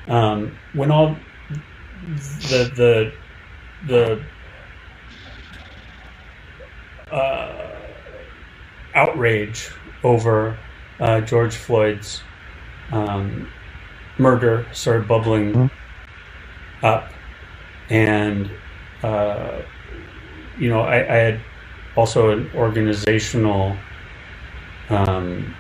um, when all the the the uh, outrage over uh, George Floyd's um, murder started bubbling Mhm. up, and uh, you know, I, I had also an organizational um,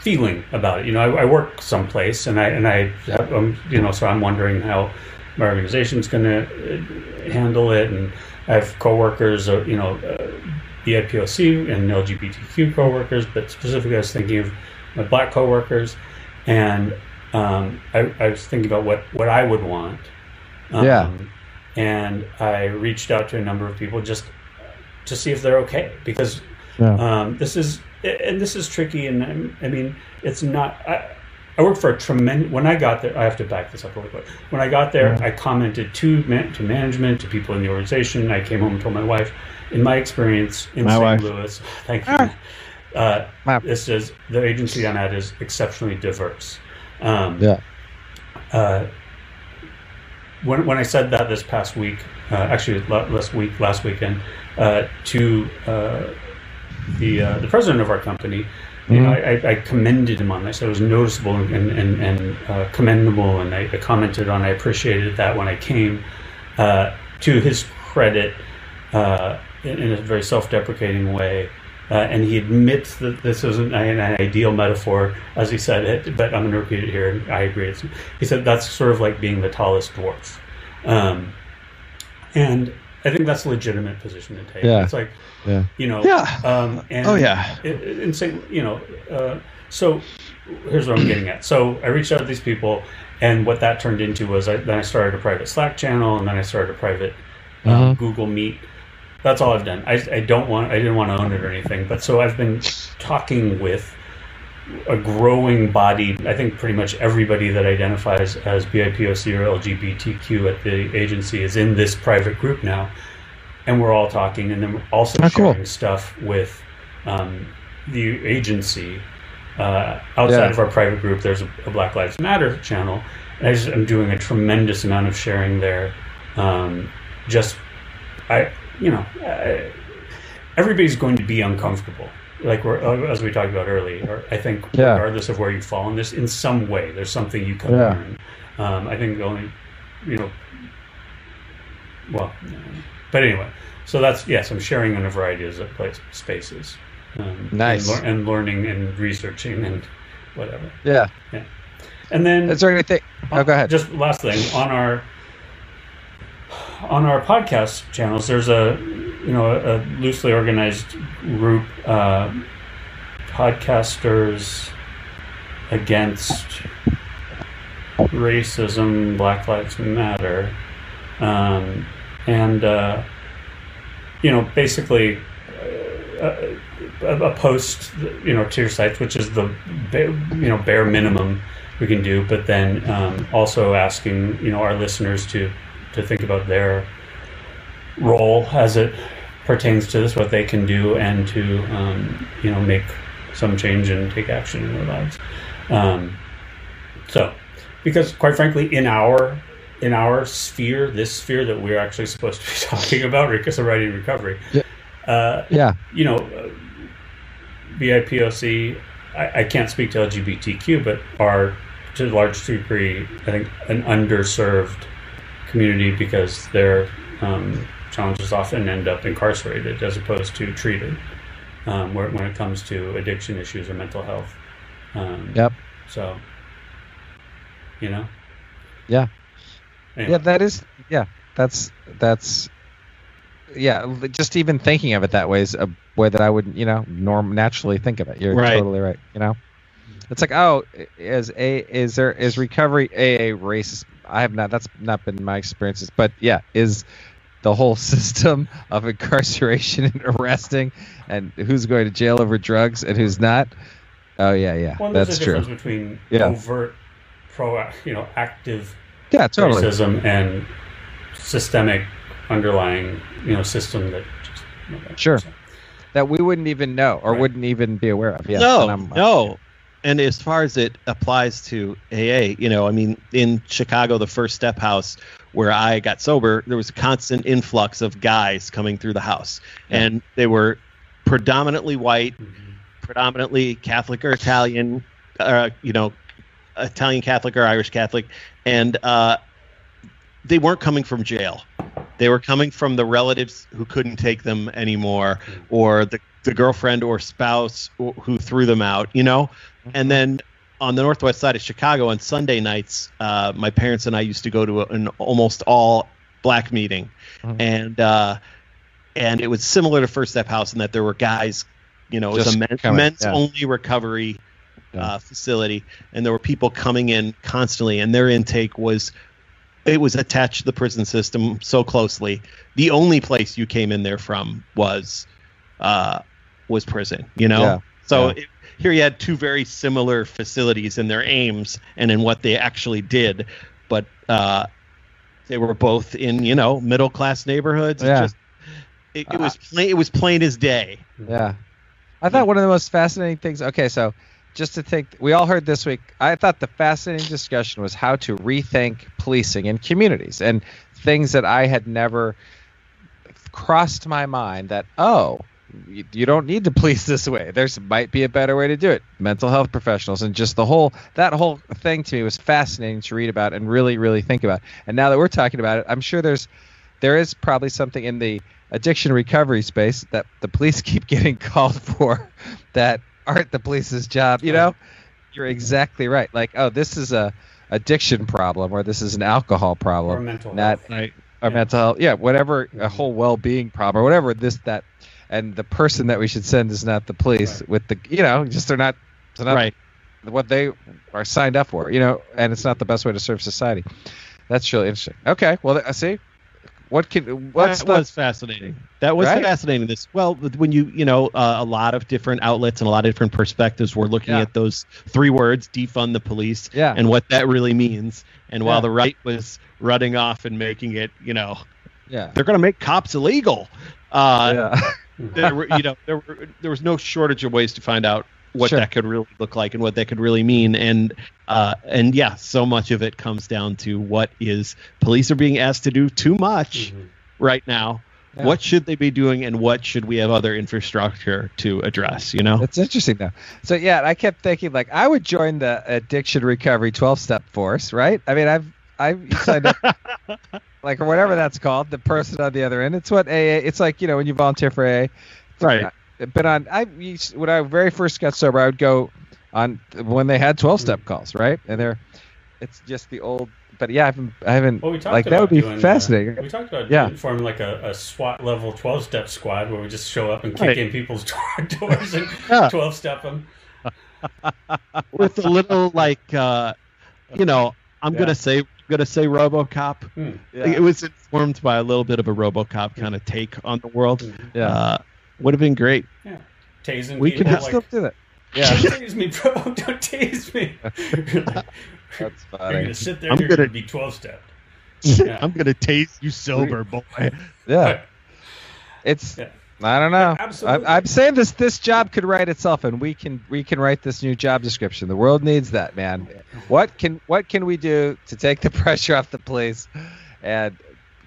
feeling about it. You know, I, I work someplace, and I and I, have, um, you know, so I'm wondering how my organization's going to handle it, and I have coworkers, uh, you know, uh, BIPOC and LGBTQ coworkers, but specifically, I was thinking of my black coworkers, and um, I, I was thinking about what what I would want. Um, Yeah. And I reached out to a number of people just to see if they're okay because Yeah. um, this is and this is tricky and I'm- I mean it's not I, I worked for a tremendous when I got there I have to back this up really quick when I got there I commented to man, to management to people in the organization I came home and told my wife in my experience in My St. wife. Louis thank you Ah. uh, this is the agency I'm at is exceptionally diverse um, Yeah. uh, when, when I said that this past week, uh, actually last week, last weekend, uh, to uh, the uh, the president of our company, you know, I, I- I commended him on this. It was noticeable and and, and uh, commendable, and I, I commented on. I appreciated that when I came. Uh, to his credit, uh, in, in a very self-deprecating way. Uh, and he admits that this isn't an, an ideal metaphor, as he said it, but I'm going to repeat it here. And I agree. It's, he said that's sort of like being the tallest dwarf. Um, and I think that's a legitimate position to take. Yeah. It's like, Yeah. you know, Yeah. um, and Oh, yeah. it- it- and say, you know, uh, so here's what I'm getting at. So I reached out to these people, and what that turned into was I, then I started a private Slack channel, and then I started a private um, Mhm. Google Meet that's all I've done. I, I don't want I didn't want to own it or anything, but so I've been talking with a growing body. I think pretty much everybody that identifies as BIPOC or LGBTQ at the agency is in this private group now, and we're all talking, and then we're also Oh, cool. sharing stuff with um, the agency. Uh, outside Yeah. of our private group, there's a, a Black Lives Matter channel, and I just, I'm doing a tremendous amount of sharing there. Um, just, I, you know, I, everybody's going to be uncomfortable. Like we're, uh, as we talked about earlier, I think Yeah. regardless of where you fall in this, in some way, there's something you can Yeah. learn. Um, I think the only, you know, well, but anyway, so that's yes, I'm sharing in a variety of place, spaces. Um, Nice. and, and learning and researching and whatever. Yeah. Yeah. And then Is there anything? Oh, go ahead. just last thing on our on our podcast channels. There's a you know a, loosely organized group, uh, podcasters against racism, Black Lives Matter, um, and uh, you know basically. Uh, a, a post, you know, to your sites, which is the bare, you know bare minimum we can do, but then um, also asking you know our listeners to to think about their role as it pertains to this, what they can do, and to um, you know make some change and take action in their lives. Um, so, because quite frankly, in our in our sphere, this sphere that we're actually supposed to be *laughs* talking about, because of writing recovery, Yeah. uh, yeah. you know, BIPOC, I, I can't speak to LGBTQ, but are to a large degree, I think, an underserved community because their um, challenges often end up incarcerated as opposed to treated um, where, when it comes to addiction issues or mental health. Um, Yep. So, you know? Yeah. Anyway. Yeah, that is. Yeah, that's that's. Yeah, just even thinking of it that way is a way that I would, you know, norm naturally think of it. You're Right. totally right. You know, it's like, oh, is a is there is recovery AA racist? I have not. That's not been my experiences, but yeah, is the whole *laughs* system of incarceration and arresting and who's going to jail over drugs and who's not. Oh yeah, yeah, Well, there's that's a true. difference between Yeah. overt, pro, you know, active Yeah, totally. racism and systemic underlying you know system that just okay, Sure. so- That we wouldn't even know or Right. wouldn't even be aware of. Yeah. no, and I'm- uh, no. And as far as it applies to AA, you know, I mean, in Chicago, the first step house where I got sober, there was a constant influx of guys coming through the house, Yeah. and they were predominantly white, Mhm. predominantly Catholic or Italian, uh, you know, Italian Catholic or Irish Catholic, and uh, they weren't coming from jail. They were coming from the relatives who couldn't take them anymore, or the, the girlfriend or spouse who threw them out, you know? And then on the northwest side of Chicago on Sunday nights, uh, my parents and I used to go to an almost all black meeting, Mhm. and uh, and it was similar to First Step House in that there were guys, you know, it was a men, men's yeah. only recovery Yeah. uh, facility, and there were people coming in constantly, and their intake was it was attached to the prison system so closely. The only place you came in there from was uh, was prison, you know. Yeah. So Yeah. It, here you had two very similar facilities in their aims and in what they actually did, but uh, they were both in you know middle class neighborhoods. Yeah. just- it, it was plain. It was plain as day. Yeah. I thought one of the most fascinating things. Okay, so just to think, we all heard this week. I thought the fascinating discussion was how to rethink policing in communities and things that I had never crossed my mind that, oh, you, you don't need to *laughs* police this way. There's might be a better way to do it. Mental health professionals and just the whole that whole thing to me was fascinating to read about and really really think about. And now that we're talking about it, I'm sure there's there is probably something in the addiction recovery space that the police *laughs* keep getting called for *laughs* that aren't the police's job. You know, you're exactly right. Like, oh, this is a addiction problem or this is an alcohol problem, or mental not health. Right. or Yeah. mental health. Yeah, whatever a mm-hmm. whole well-being problem or whatever this that, and the person that we should send is not the police Right. with the you know just they're not they're not Right. what they are signed up for. You know, and it's not the best way to serve society. That's really interesting. Okay, well, I see. What can what's that the was fascinating. That was Right? fascinating. This well, when you you know uh, a lot of different outlets and a lot of different perspectives were looking Yeah. at those three words, defund the police, Yeah. and what that really means. And while Yeah. the right was running off and making it, you know, yeah they're going to make cops illegal. Uh, yeah *laughs* there were, you know, there were, there was no shortage of ways to find out what Sure. that could really look like and what that could really mean. And uh, and yeah, so much of it comes down to what is police are being asked to do too much Mhm. right now. Yeah. What should they be doing, and what should we have other infrastructure to address? You know, That's interesting though. So yeah, I kept thinking like I would join the addiction recovery 12 step force, right? I mean, I've I've signed up *laughs* like or whatever that's called, the person on the other end. It's what AA it's like, you know, when you volunteer for AA. right? But on I when I very first got sober, I would go on when they had 12 step calls, right? And they're it's just the old but yeah, I haven't I haven't Well, we talked like about that would be doing, uh, fascinating. we talked about Yeah. forming like a, a SWAT level 12 step squad where we just show up and kick Right. in people's *laughs* doors and Yeah. 12 step them. *laughs* With a little like, uh, you know, I'm Yeah. gonna say gonna say RoboCop. Hmm. Yeah. It was informed by a little bit of a RoboCop kind of take on the world. yeah. Uh, would have been great. Yeah. Tasing We people could I'd like, still do that. Yeah. *laughs* Don't tase me, bro. *laughs* Don't tase me. You're like, That's *laughs* You're funny. going to sit there I'm and you're gonna- going to be 12 stepped. Yeah. I'm gonna tase you sober, boy. Yeah. It's Yeah. I don't know. Absolutely. I, I'm saying this this job could write itself, and we can we can write this new job description. The world needs that, man. What can what can we do to take the *laughs* pressure off the police and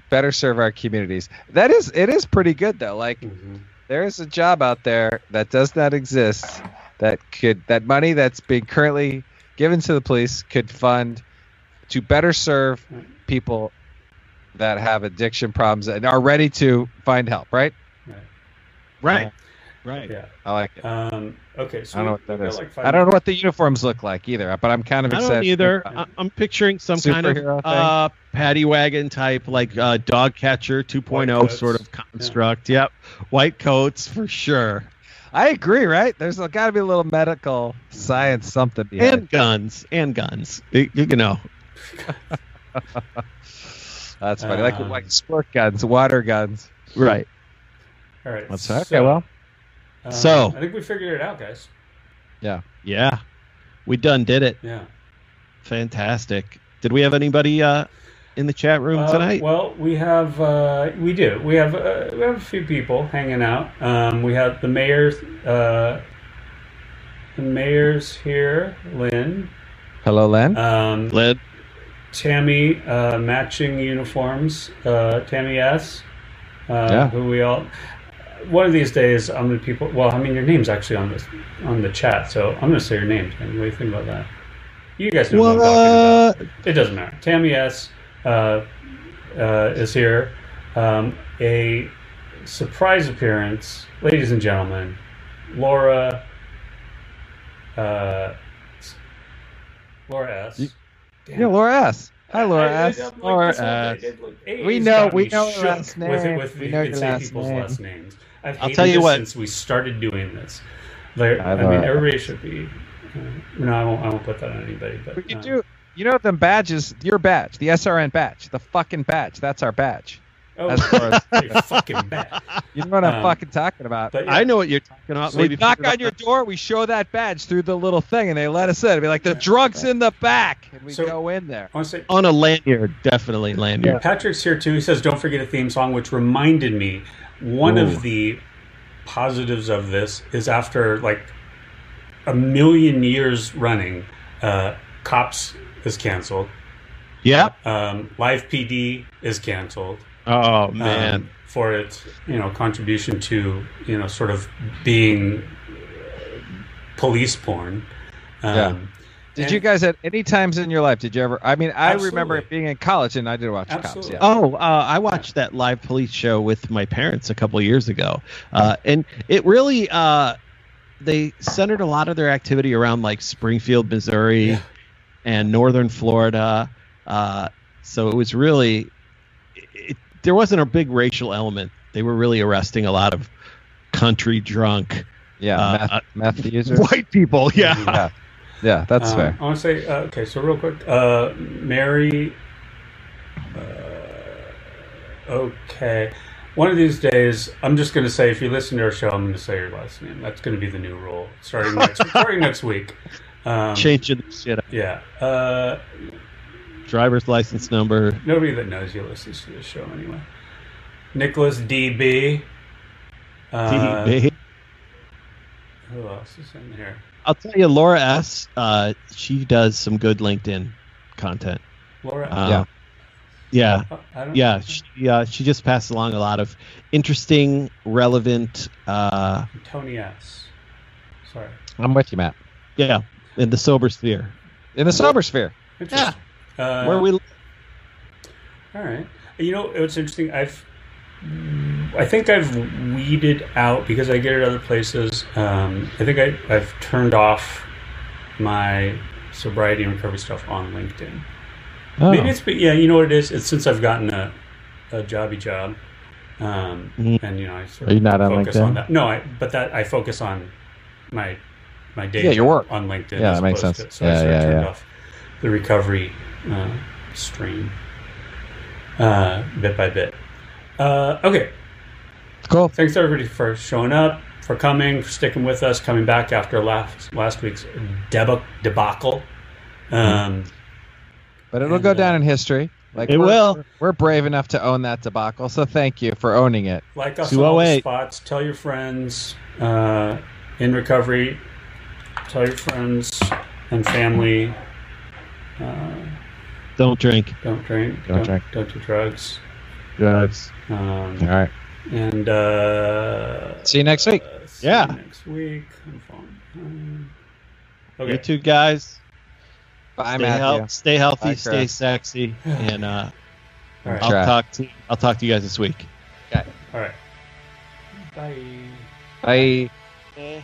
better serve our communities? That is it is pretty good though. Like Mhm. there is a job out there that does not exist that could that money that's being currently given to the police could fund to better serve people that have addiction problems and are ready to find help. Right? Right. Right. Yeah. I like it. Um, okay. So I don't know what that we've got is. like I don't know what the uniforms look like either, but I'm kind of excited. I don't either. I- I'm picturing some kind of uh, paddy wagon type, like uh, dog catcher 2.0 sort of construct. Yep, white coats for sure, I agree, right? There's got to be a little medical science something behind. and guns, and guns. You, you know, *laughs* That's funny. like Um, like sport guns, water guns. right. All right. That's so, okay. Well, um, So- I think we figured it out, guys. Yeah, Yeah. we done did it. Yeah. Fantastic. Did we have anybody uh, in the chat room Uh, tonight? Well, we have uh, we do we have uh, we have a few people hanging out. Um, we have the mayor's uh, the mayor's here, Lynn, hello, Lynn. um, Led. Tammy, uh, matching uniforms, uh, Tammy S. Uh, Yeah. Who we all. One of these days, I'm gonna people. Well, I mean, your name's actually on the on the chat, so I'm gonna say your name. Tammy. What do you think about that? You guys know what I'm talking about. It doesn't matter. Tammy S. Uh, uh, is here. Um, a surprise appearance, ladies and gentlemen. Laura. Uh, Laura S. Damn Yeah. Laura S. Hi, Laura I- I- S. I'm like, Laura this whole S. like, We know- we know your last name. with We the, know with your saying last people's name. last names. I've I'll hated tell you this what. since we started doing this. Like, Hi, I mean, Laura. everybody should be. Uh, no, I won't. I won't put that on anybody. But We can uh, do. You know them badges. Your badge, the SRN badge, the fucking badge. That's our badge. Oh, as far as- *laughs* you're fucking bad. *laughs* You know what I'm Um, fucking talking about. But yeah, I know what you're talking about. So we Maybe knock on your door, we show that badge through the little thing, and they let us in. It'd be like the drunk's in the back, and we So- go in there. I want to say on a lanyard, definitely lanyard. Patrick's here too. He says, "Don't forget a theme song," which reminded me one Ooh. of the positives of this is after like a million years running, uh, Cops is canceled. Yeah. Um, Live PD is canceled. Oh um, man. for its you know contribution to you know sort of being police porn. Um, Yeah. Did and- you guys at any times in your life? Did you ever? I mean, I remember Absolutely. it being in college, and I did watch Absolutely. cops. Yeah. Oh, uh, I watched that live police show with my parents a couple years ago, uh, and it really uh, they centered a lot of their activity around like Springfield, Missouri, Yeah. and northern Florida. Uh, so it was really it, there wasn't a big racial element. They were really arresting a lot of country drunk yeah, uh, meth, uh, meth users. white people. Yeah. Yeah, yeah, that's Um, fair. I want to say uh, okay. So real quick, uh, Mary. Uh, Okay. One of these days, I'm just going to say, if you listen to our show, I'm going to say your last name. That's going to be the new rule starting next *laughs* starting next week. Um, Changing the shit up. Yeah. Uh, Driver's license number. nobody that knows you listens to this show anyway. Nicholas DB. Uh, DB. Who else is in here? I'll tell you, Laura S. Uh, she does some good LinkedIn content. Laura. Uh, Yeah. Yeah. I don't Yeah, she uh, she just passed along a lot of interesting, relevant, uh, Tony S. Sorry. I'm with you, Matt. yeah, in the sober sphere. In the sober sphere. Interesting. Uh, Where we All right. You know, it's interesting. I've, I think I've weeded out because I get it other places. Um, I think I, I've turned off my sobriety and recovery stuff on LinkedIn. Oh. Maybe it's, but yeah, you know what it is. It's since I've gotten a, a jobby job, um, Mhm. and you know, I sort Are you of not on LinkedIn? on that. No, I, but that I focus on my my day Yeah, your work. on LinkedIn. Yeah, that makes sense. To, so I Yeah, of yeah, turned yeah. off the recovery uh, stream uh, bit by bit. Uh, okay, Cool. thanks everybody for showing up, for coming, for sticking with us, coming back after last last week's deba- debacle. Um, But it'll go And, uh, down in history. Like It we're, will. We're brave enough to own that debacle, so thank you for owning it. like us on all the spots. Tell your friends uh, in recovery. Tell your friends and family. Uh, don't drink. don't drink. Don't drink. Don't do drugs. Drugs. Um, All right. And uh, See you next week. uh, see Yeah. you next week. I'm fine. Um, You okay. two guys, Bye, stay, hel- stay healthy, Bye, stay sexy, *sighs* and uh, All right. I'll Try. talk to I'll talk to you guys this week. All right. Bye. Bye. This